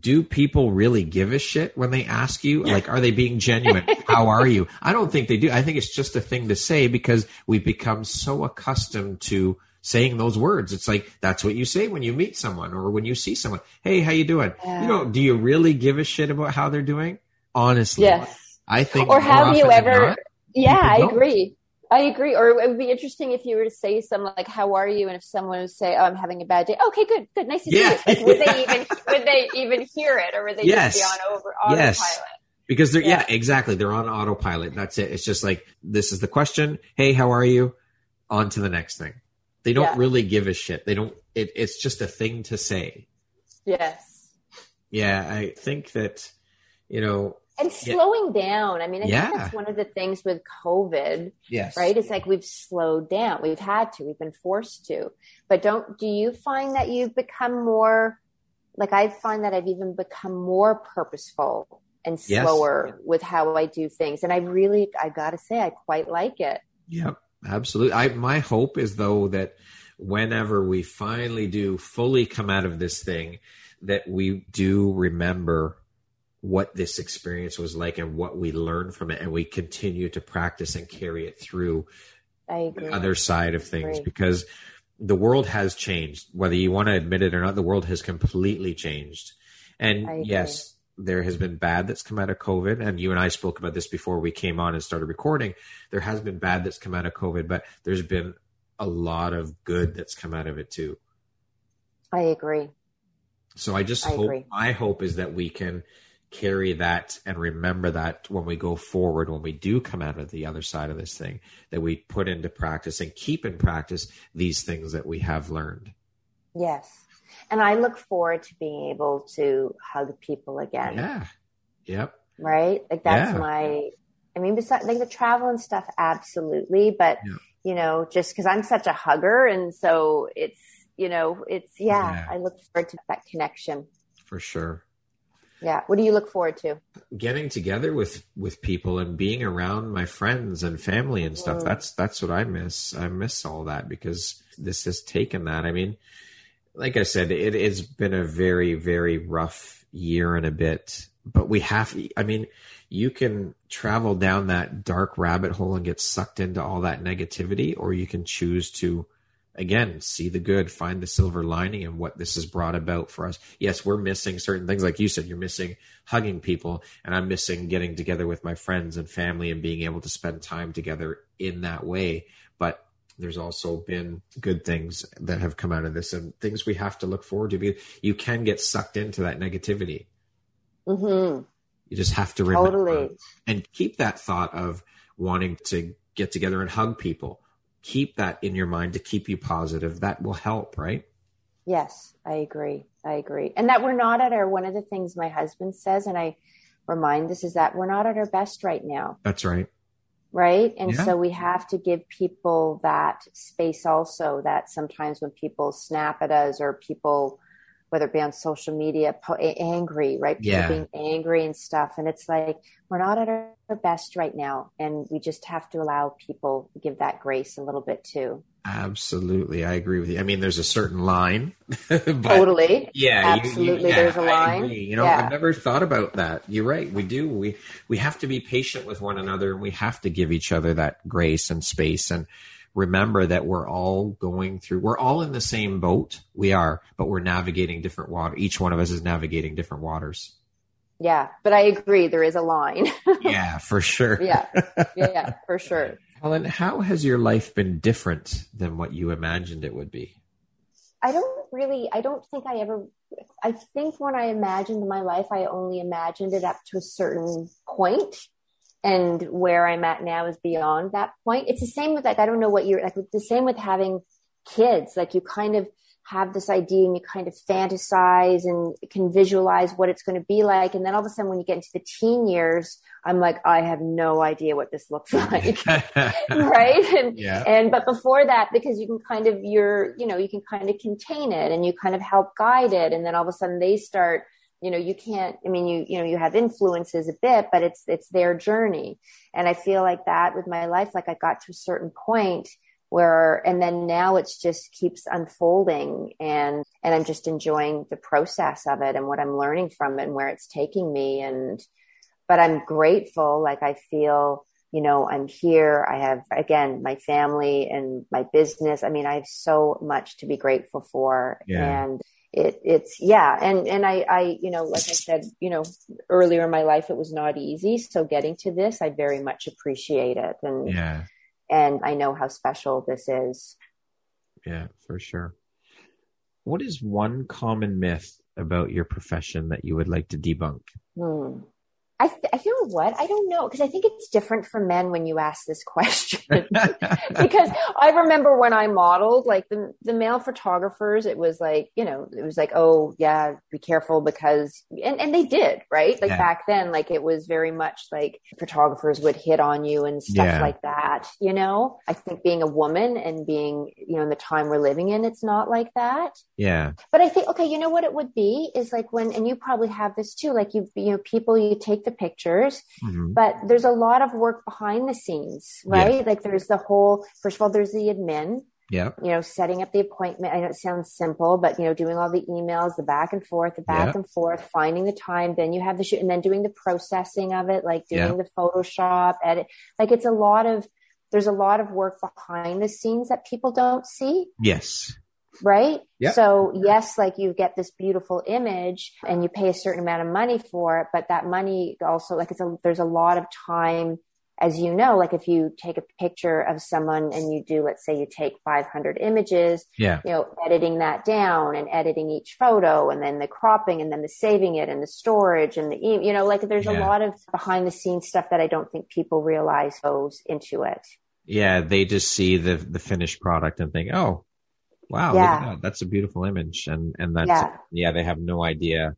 do people really give a shit when they ask you? Like, are they being genuine? *laughs* How are you? I don't think they do. I think it's just a thing to say because we've become so accustomed to saying those words. It's like that's what you say when you meet someone or when you see someone. Hey, how you doing? Yeah. You know, do you really give a shit about how they're doing? Honestly, yes. I think. Or have you ever? Not, yeah, I agree. I agree. Or it would be interesting if you were to say something like, "How are you?" and if someone would say, "Oh, I'm having a bad day." Okay, good, good, nice to yeah. see you. Like, would they *laughs* even would they even hear it, or would they yes. just be on over autopilot? Yes. Because they're yeah. yeah, exactly. They're on autopilot. That's it. It's just like this is the question. Hey, how are you? On to the next thing. They don't yeah. really give a shit. They don't. It, it's just a thing to say. Yes. Yeah, I think that you know and slowing yeah. down. I mean, I yeah. think that's one of the things with COVID. Yes. Right. It's like we've slowed down. We've had to. We've been forced to. But don't do you find that you've become more like I find that I've even become more purposeful and slower yes. with how I do things. And I really I gotta say I quite like it. Yep. Absolutely. I my hope is though that whenever we finally do fully come out of this thing, that we do remember what this experience was like and what we learned from it. And we continue to practice and carry it through the other side of things because the world has changed. Whether you want to admit it or not the world has completely changed. And yes there has been bad that's come out of covid. And you and i spoke about this before we came on and started recording. There has been bad that's come out of covid but there's been a lot of good that's come out of it too. I agree. So i just I hope agree. my hope is that we can carry that and remember that when we go forward, when we do come out of the other side of this thing, that we put into practice and keep in practice these things that we have learned. Yes. And I look forward to being able to hug people again. Yeah. Yep. Right? Like that's yeah. my I mean besides like the travel and stuff absolutely, but yeah. you know, just cuz I'm such a hugger and so it's, you know, it's yeah, yeah, I look forward to that connection. For sure yeah. What do you look forward to? Getting together with with people and being around my friends and family and stuff. Mm. that's that's what i miss. I miss all that because this has taken that. I mean like i said it has been a very very rough year and a bit but we have i mean you can travel down that dark rabbit hole and get sucked into all that negativity or you can choose to again, see the good, find the silver lining and what this has brought about for us. Yes, we're missing certain things. Like you said, you're missing hugging people, and I'm missing getting together with my friends and family and being able to spend time together in that way. But there's also been good things that have come out of this and things we have to look forward to. Because you can get sucked into that negativity. Mm-hmm. You just have to remember Totally. and keep that thought of wanting to get together and hug people. Keep that in your mind to keep you positive. That will help, right? Yes, I agree. I agree. And that we're not at our, one of the things my husband says, and I remind this is that we're not at our best right now. That's right. Right. And Yeah. so we have to give people that space also that sometimes when people snap at us or people, whether it be on social media, po- angry, right? People Yeah. being angry and stuff. And it's like, we're not at our best right now. And we just have to allow people to give that grace a little bit too. Absolutely. I agree with you. I mean, there's a certain line. *laughs* totally. Yeah, you- you- Absolutely, yeah, there's a line. You know, Yeah. I've never thought about that. You're right. We do. We we have to be patient with one another, and we have to give each other that grace and space, and remember that we're all going through. We're all in the same boat. We are, but we're navigating different water. Each one of us is navigating different waters. Yeah. But I agree. There is a line. *laughs* Yeah, for sure. *laughs* yeah. Yeah. For sure. Helen, how has your life been different than what you imagined it would be? I don't really, I don't think I ever, I think when I imagined my life, I only imagined it up to a certain point, And where I'm at now is beyond that point. It's the same with like, I don't know what you're like, the same with having kids. Like you kind of have this idea and you kind of fantasize and can visualize what it's going to be like. And then all of a sudden when you get into the teen years, I'm like, I have no idea what this looks *laughs* like. *laughs* right. And, yeah. and, but before that, because you can kind of, you're, you know, you can kind of contain it and you kind of help guide it. And then all of a sudden they start, you know, you can't, I mean, you, you know, you have influences a bit, but it's, it's their journey. And I feel like that with my life, like I got to a certain point where, and then now it's just keeps unfolding and, and I'm just enjoying the process of it and what I'm learning from it and where it's taking me. And, but I'm grateful. Like I feel, you know, I'm here. I have, again, my family and my business. I mean, I have so much to be grateful for. Yeah. And it, it's, yeah. And, and I, I, you know, like I said, you know, earlier in my life, it was not easy. So getting to this, I very much appreciate it. And, Yeah. and I know how special this is. Yeah, for sure. What is one common myth about your profession that you would like to debunk? Hmm. I, th- I you know what I don't know because I think it's different for men when you ask this *laughs* question *laughs* because I remember when I modeled like the the male photographers it was like you know it was like oh yeah be careful because and and they did right like Yeah. back then like it was very much like photographers would hit on you and stuff Yeah. like that you know I think being a woman and being you know in the time we're living in it's not like that yeah. but I think, okay, you know what it would be is like when, and you probably have this too, like you, you know, people, you take the pictures, Mhm. but there's a lot of work behind the scenes, right? Like there's the whole, first of all, there's the admin, Yeah. you know, setting up the appointment. I know it sounds simple, but you know, doing all the emails, the back and forth, the back Yeah. and forth, finding the time, then you have the shoot and then doing the processing of it, like doing Yeah. the Photoshop edit. Like it's a lot of, there's a lot of work behind the scenes that people don't see Yes. Right? Yeah. So yes, like you get this beautiful image and you pay a certain amount of money for it, but that money also like it's a there's a lot of time as you know, like if you take a picture of someone and you do, let's say you take 500 images, Yeah. you know, editing that down and editing each photo and then the cropping and then the saving it and the storage and the, you know, like there's a lot of behind the scenes stuff that I don't think people realize goes into it. Yeah. They just see the the finished product and think, oh, wow, Yeah. that. that's a beautiful image, and and that's Yeah. yeah. They have no idea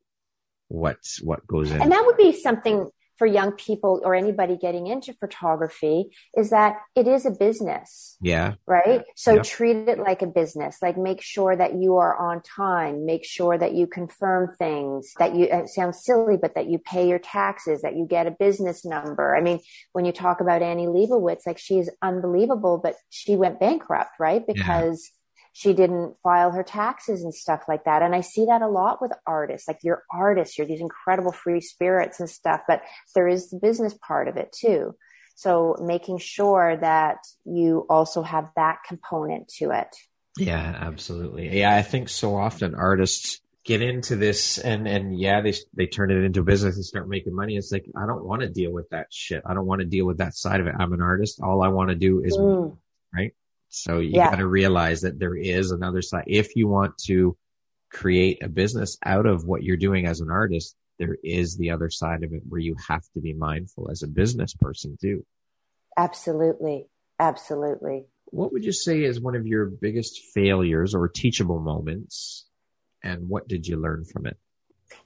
what what goes in. And that would be something for young people or anybody getting into photography is that it is a business, yeah. right? So Yep. treat it like a business. Like make sure that you are on time. Make sure that you confirm things that you, it sounds silly, but that you pay your taxes, that you get a business number. I mean, when you talk about Annie Leibovitz, like she is unbelievable, but she went bankrupt, right? Because she didn't file her taxes and stuff like that. And I see that a lot with artists. Like you're artists, you're these incredible free spirits and stuff, but there is the business part of it too. So making sure that you also have that component to it. Yeah, absolutely. Yeah, I think so often artists get into this and and yeah, they they turn it into a business and start making money. It's like I don't want to deal with that shit. I don't want to deal with that side of it. I'm an artist. All I want to do is Mm. So you Yeah. got to realize that there is another side. If you want to create a business out of what you're doing as an artist, there is the other side of it where you have to be mindful as a business person too. Absolutely. Absolutely. What would you say is one of your biggest failures or teachable moments? And what did you learn from it?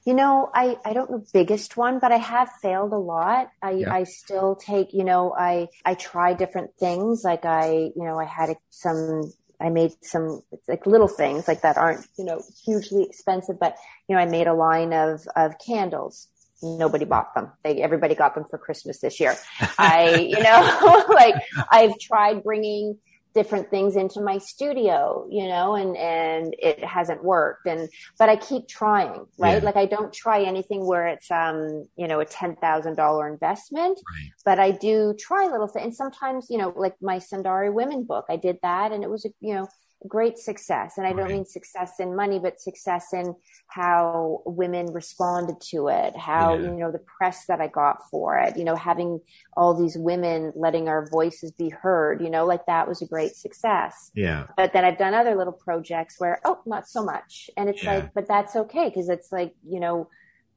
You know, I, I don't know biggest one, but I have failed a lot. I, yeah. I still take, you know, I, I try different things. Like I, you know, I had some, I made some like little things like that aren't, you know, hugely expensive, but, you know, I made a line of, of candles nobody bought them. They, everybody got them for Christmas this year. I, you know, *laughs* like I've tried bringing different things into my studio, you know, and, and it hasn't worked. And, but I keep trying, right? Yeah. Like I don't try anything where it's, um, you know, a $10,000 investment, right. but I do try little things. And sometimes, you know, like my Sundari women book, I did that and it was, a, you know, great success. And I don't mean success in money, but success in how women responded to it, how, yeah. you know, the press that I got for it, you know, having all these women letting our voices be heard, you know, like that was a great success. Yeah. But then I've done other little projects where, oh, not so much. And it's yeah. like, but that's okay. Cause it's like, you know,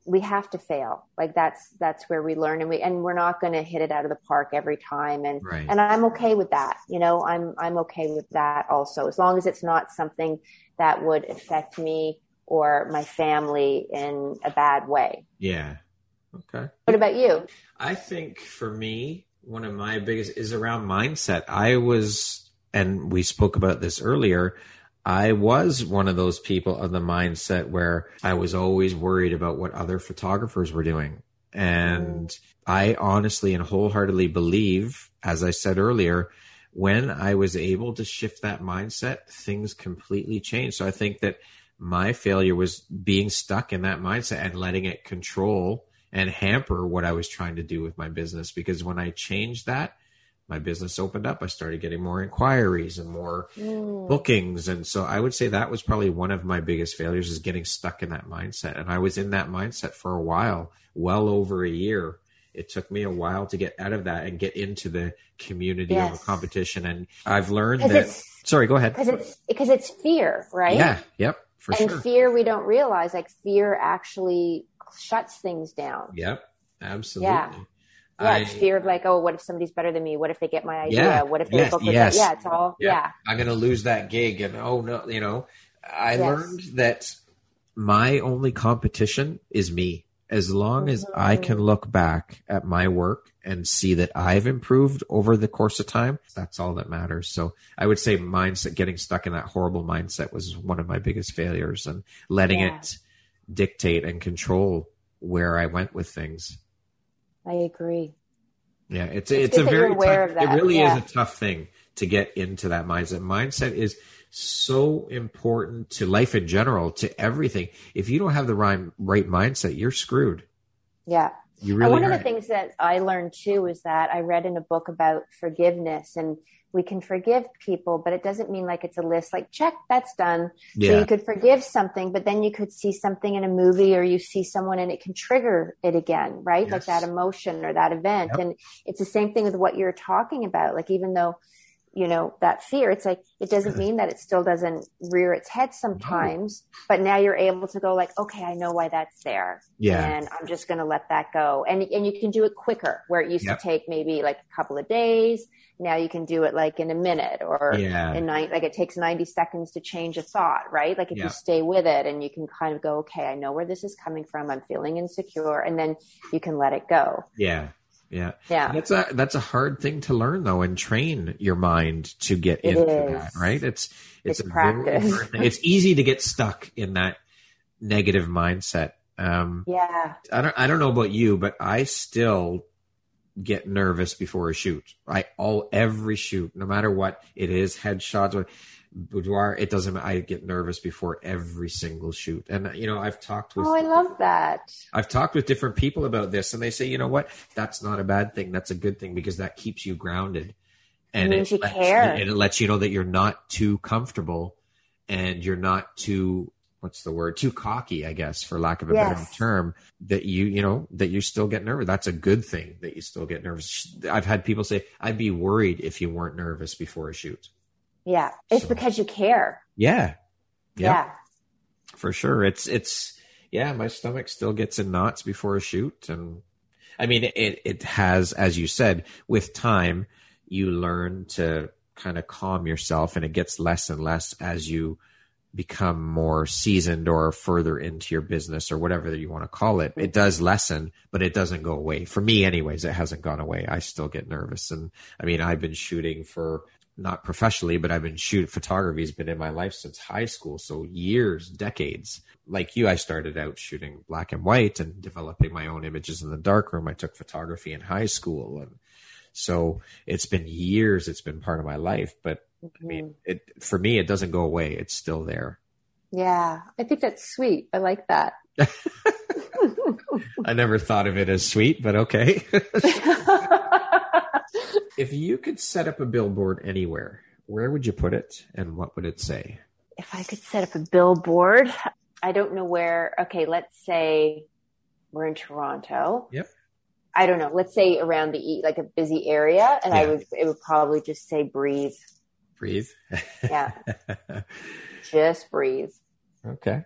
we have to fail. Like that's that's where we learn and we and we're not going to hit it out of the park every time and right. and I'm okay with that. You know, I'm I'm okay with that also as long as it's not something that would affect me or my family in a bad way. Yeah. Okay. What about you? I think for me, one of my biggest is around mindset. I was and we spoke about this earlier. I was one of those people of the mindset where I was always worried about what other photographers were doing. And I honestly and wholeheartedly believe, as I said earlier, when I was able to shift that mindset, things completely changed. So I think that my failure was being stuck in that mindset and letting it control and hamper what I was trying to do with my business. Because when I changed that, my business opened up, I started getting more inquiries and more mm. bookings. And so I would say that was probably one of my biggest failures is getting stuck in that mindset. And I was in that mindset for a while, well over a year. It took me a while to get out of that and get into the community yes. of a competition. And I've learned that. Sorry, go ahead. Because it's because it's fear, right? Yeah. Yep. For sure. and sure. fear, we don't realize like fear actually shuts things down. Yep. Absolutely. Yeah. Yeah, I, it's fear of like, oh, what if somebody's better than me? What if they get my idea? Yeah, what if they yes, book yes. Yeah, it's all yeah. yeah. I'm gonna lose that gig, and oh no, you know, I yes. learned that my only competition is me. As long as mm-hmm. I can look back at my work and see that I've improved over the course of time, that's all that matters. So I would say mindset, getting stuck in that horrible mindset was one of my biggest failures and letting yeah. it dictate and control where I went with things. I agree. Yeah, it's it's, it's a very tough, it really yeah. is a tough thing to get into that mindset. Mindset is so important to life in general, to everything. If you don't have the right right mindset, you're screwed. Yeah. You really and one are. of the things that I learned too is that I read in a book about forgiveness and we can forgive people, but it doesn't mean like it's a list like check, that's done. Yeah. So you could forgive something, but then you could see something in a movie or you see someone and it can trigger it again, right? Yes. Like that emotion or that event. Yep. And it's the same thing with what you're talking about. Like even though you know, that fear. It's like, it doesn't *laughs* mean that it still doesn't rear its head sometimes, no. but now you're able to go like, okay, I know why that's there. Yeah. And I'm just going to let that go. And, and you can do it quicker where it used yep. to take maybe like a couple of days. Now you can do it like in a minute or yeah. in nine, like it takes 90 seconds to change a thought, right? Like if yep. you stay with it and you can kind of go, okay, I know where this is coming from. I'm feeling insecure. And then you can let it go. Yeah. Yeah. Yeah. That's a that's a hard thing to learn though and train your mind to get it into is. that, right? It's it's, it's practice. it's easy to get stuck in that negative mindset. Um Yeah. I don't I don't know about you, but I still get nervous before a shoot. I all every shoot, no matter what it is, headshots boudoir it doesn't i get nervous before every single shoot. And you know i've talked with oh i love that. I've talked with different people about this and they say you know what? That's not a bad thing. That's a good thing because that keeps you grounded. And it, it lets, care. and it lets you know that you're not too comfortable and you're not too what's the word? Too cocky i guess for lack of a yes. better term that you you know that you still get nervous. That's a good thing that you still get nervous. I've had people say i'd be worried if you weren't nervous before a shoot yeah. It's so, because you care. Yeah. Yep. Yeah. For sure. It's, it's, yeah, my stomach still gets in knots before a shoot, and I mean, it it has, as you said, with time, you learn to kind of calm yourself, and it gets less and less as you become more seasoned or further into your business or whatever you want to call it. It does lessen, but it doesn't go away. For me, anyways, it hasn't gone away. I still get nervous, and I mean, I've been shooting for not professionally, but I've been shoot photography has been in my life since high school. So years, decades. Like you, I started out shooting black and white and developing my own images in the darkroom. I took photography in high school. And so it's been years. It's been part of my life, but I mean, mm-hmm. it, for me, it doesn't go away. It's still there. Yeah. I think that's sweet. I like that. *laughs* *laughs* I never thought of it as sweet, but okay. *laughs* if you could set up a billboard anywhere, where would you put it and what would it say? If I could set up a billboard, I don't know where. Okay, let's say we're in Toronto. Yep. I don't know. Let's say around the like a busy area, and yeah. I would it would probably just say breathe. Breathe. Yeah. *laughs* just breathe. Okay.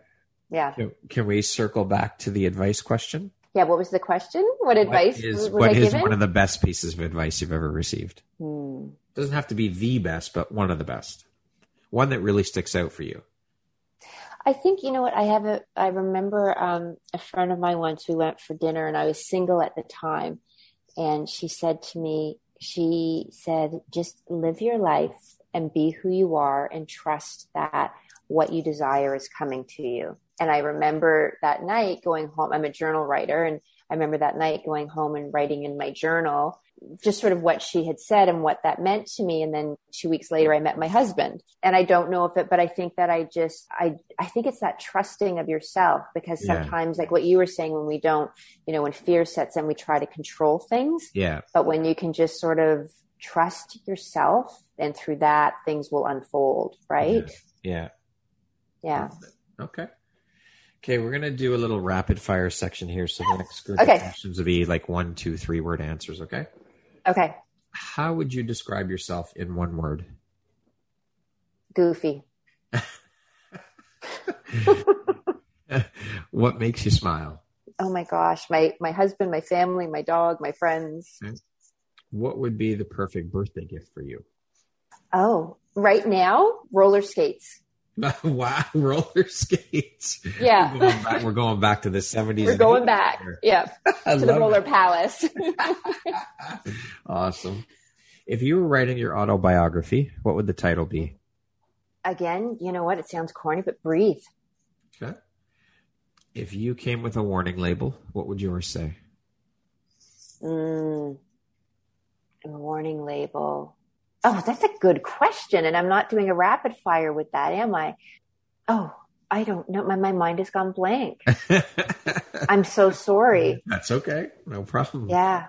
Yeah. Can, can, we circle back to the advice question? Yeah. What was the question? What, what advice is, was what I is given? one of the best pieces of advice you've ever received? Hmm. Doesn't have to be the best, but one of the best. One that really sticks out for you. I think you know what I have a I remember um, a friend of mine once we went for dinner and I was single at the time and she said to me she said just live your life and be who you are and trust that what you desire is coming to you. And I remember that night going home I'm a journal writer and I remember that night going home and writing in my journal just sort of what she had said and what that meant to me. And then two weeks later, I met my husband. And I don't know if it, but I think that I just, I, I think it's that trusting of yourself because sometimes, yeah. like what you were saying, when we don't, you know, when fear sets in, we try to control things. Yeah. But when you can just sort of trust yourself, and through that, things will unfold, right? Yeah. Yeah. Okay. Okay, we're gonna do a little rapid fire section here. So the next group okay. of questions will be like one, two, three word answers. Okay. Okay. How would you describe yourself in one word? Goofy. *laughs* what makes you smile? Oh my gosh, my my husband, my family, my dog, my friends. Okay. What would be the perfect birthday gift for you? Oh, right now, roller skates. *laughs* wow, roller skates. Yeah. We're going back, we're going back to the 70s. We're going back. Here. Yeah. *laughs* to the roller it. palace. *laughs* awesome. If you were writing your autobiography, what would the title be? Again, you know what? It sounds corny, but breathe. Okay. If you came with a warning label, what would yours say? Mm, a warning label. Oh, that's a good question. And I'm not doing a rapid fire with that, am I? Oh, I don't know. My, my mind has gone blank. *laughs* I'm so sorry. That's okay. No problem. Yeah.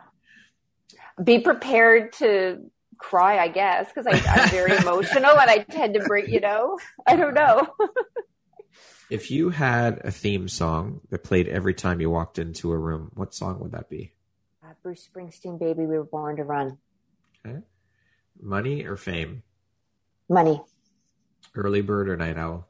Be prepared to cry, I guess, because I'm very *laughs* emotional and I tend to bring, you know, I don't know. *laughs* if you had a theme song that played every time you walked into a room, what song would that be? Uh, Bruce Springsteen, Baby, We Were Born to Run. Okay. Money or fame? Money. Early bird or night owl?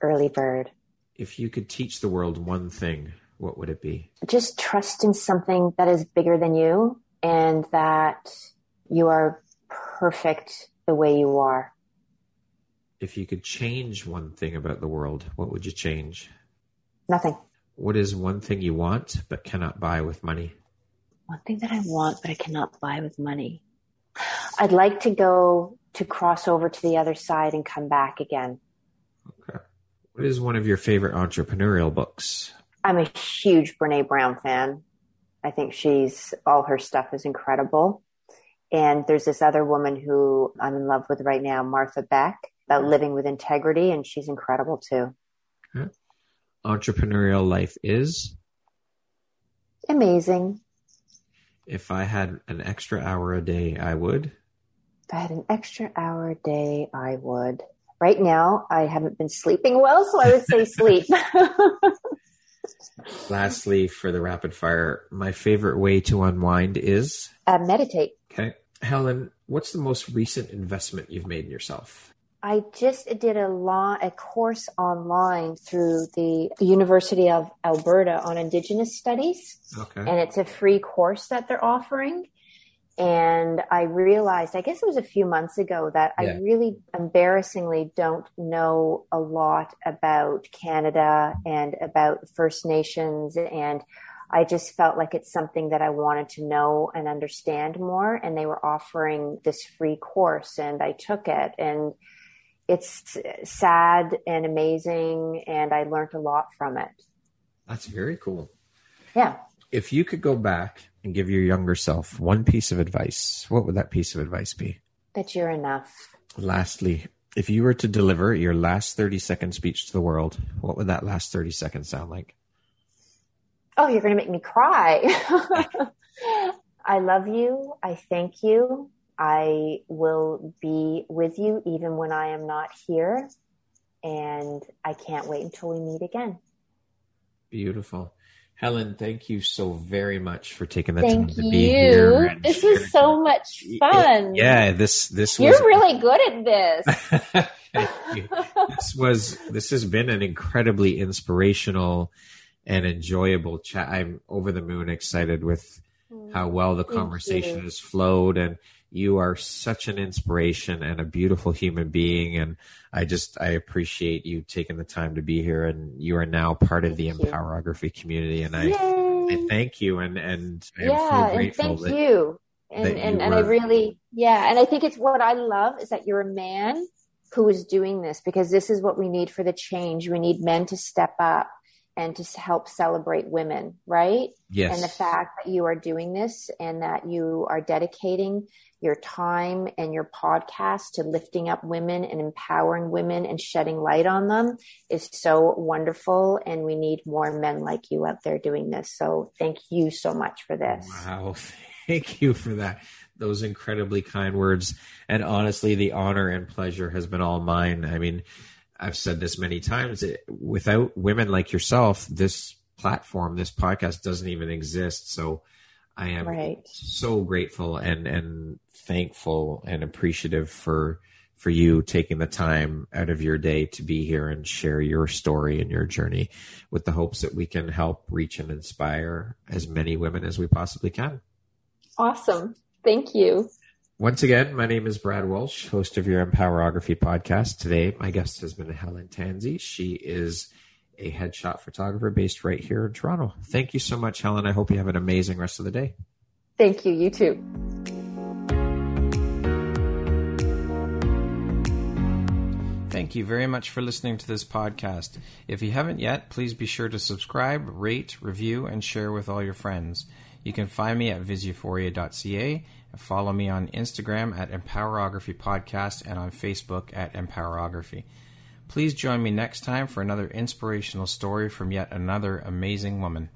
Early bird. If you could teach the world one thing, what would it be? Just trust in something that is bigger than you and that you are perfect the way you are. If you could change one thing about the world, what would you change? Nothing. What is one thing you want but cannot buy with money? One thing that I want but I cannot buy with money. I'd like to go to cross over to the other side and come back again. Okay. What is one of your favorite entrepreneurial books? I'm a huge Brene Brown fan. I think she's all her stuff is incredible. And there's this other woman who I'm in love with right now, Martha Beck, about living with integrity, and she's incredible too. Okay. Entrepreneurial life is amazing. If I had an extra hour a day, I would. If I had an extra hour a day, I would. Right now, I haven't been sleeping well, so I would say sleep. *laughs* Lastly, for the rapid fire, my favorite way to unwind is uh, meditate. Okay. Helen, what's the most recent investment you've made in yourself? I just did a law a course online through the, the University of Alberta on Indigenous Studies, Okay. and it's a free course that they're offering. And I realized, I guess it was a few months ago, that Yeah. I really embarrassingly don't know a lot about Canada and about First Nations. And I just felt like it's something that I wanted to know and understand more. And they were offering this free course, and I took it. And it's sad and amazing. And I learned a lot from it. That's very cool. Yeah. If you could go back and give your younger self one piece of advice, what would that piece of advice be? That you're enough. Lastly, if you were to deliver your last 30 second speech to the world, what would that last 30 seconds sound like? Oh, you're going to make me cry. *laughs* *laughs* I love you. I thank you. I will be with you even when I am not here. And I can't wait until we meet again. Beautiful. Helen, thank you so very much for taking the Thank time to be here. This was so much fun. Yeah, this this was You're was really good at this. Thank *laughs* you. this was this has been an incredibly inspirational and enjoyable chat. I'm over the moon excited with mm. how well the Thank conversation you. has flowed and you are such an inspiration and a beautiful human being and I just I appreciate you taking the time to be here and you are now part of the you. Empowerography community and I, I thank you and and I yeah, so and thank that you. And that you and, and I really yeah, and I think it's what I love is that you're a man who is doing this because this is what we need for the change. We need men to step up and to help celebrate women, right? yes And the fact that you are doing this and that you are dedicating your time and your podcast to lifting up women and empowering women and shedding light on them is so wonderful. And we need more men like you out there doing this. So thank you so much for this. Wow. *laughs* Thank you for that. Those incredibly kind words. And honestly, the honor and pleasure has been all mine. I mean, I've said this many times. It, without women like yourself, this platform, this podcast doesn't even exist. So I am Right. so grateful and, and thankful and appreciative for, for you taking the time out of your day to be here and share your story and your journey with the hopes that we can help reach and inspire as many women as we possibly can. Awesome. Thank you. Once again, my name is Brad Walsh, host of your Empowerography podcast. Today, my guest has been Helen Tansey. She is a headshot photographer based right here in Toronto. Thank you so much, Helen. I hope you have an amazing rest of the day. Thank you. You too. Thank you very much for listening to this podcast. If you haven't yet, please be sure to subscribe, rate, review, and share with all your friends. You can find me at visuphoria.ca and follow me on Instagram at Empowerography Podcast and on Facebook at Empowerography. Please join me next time for another inspirational story from yet another amazing woman.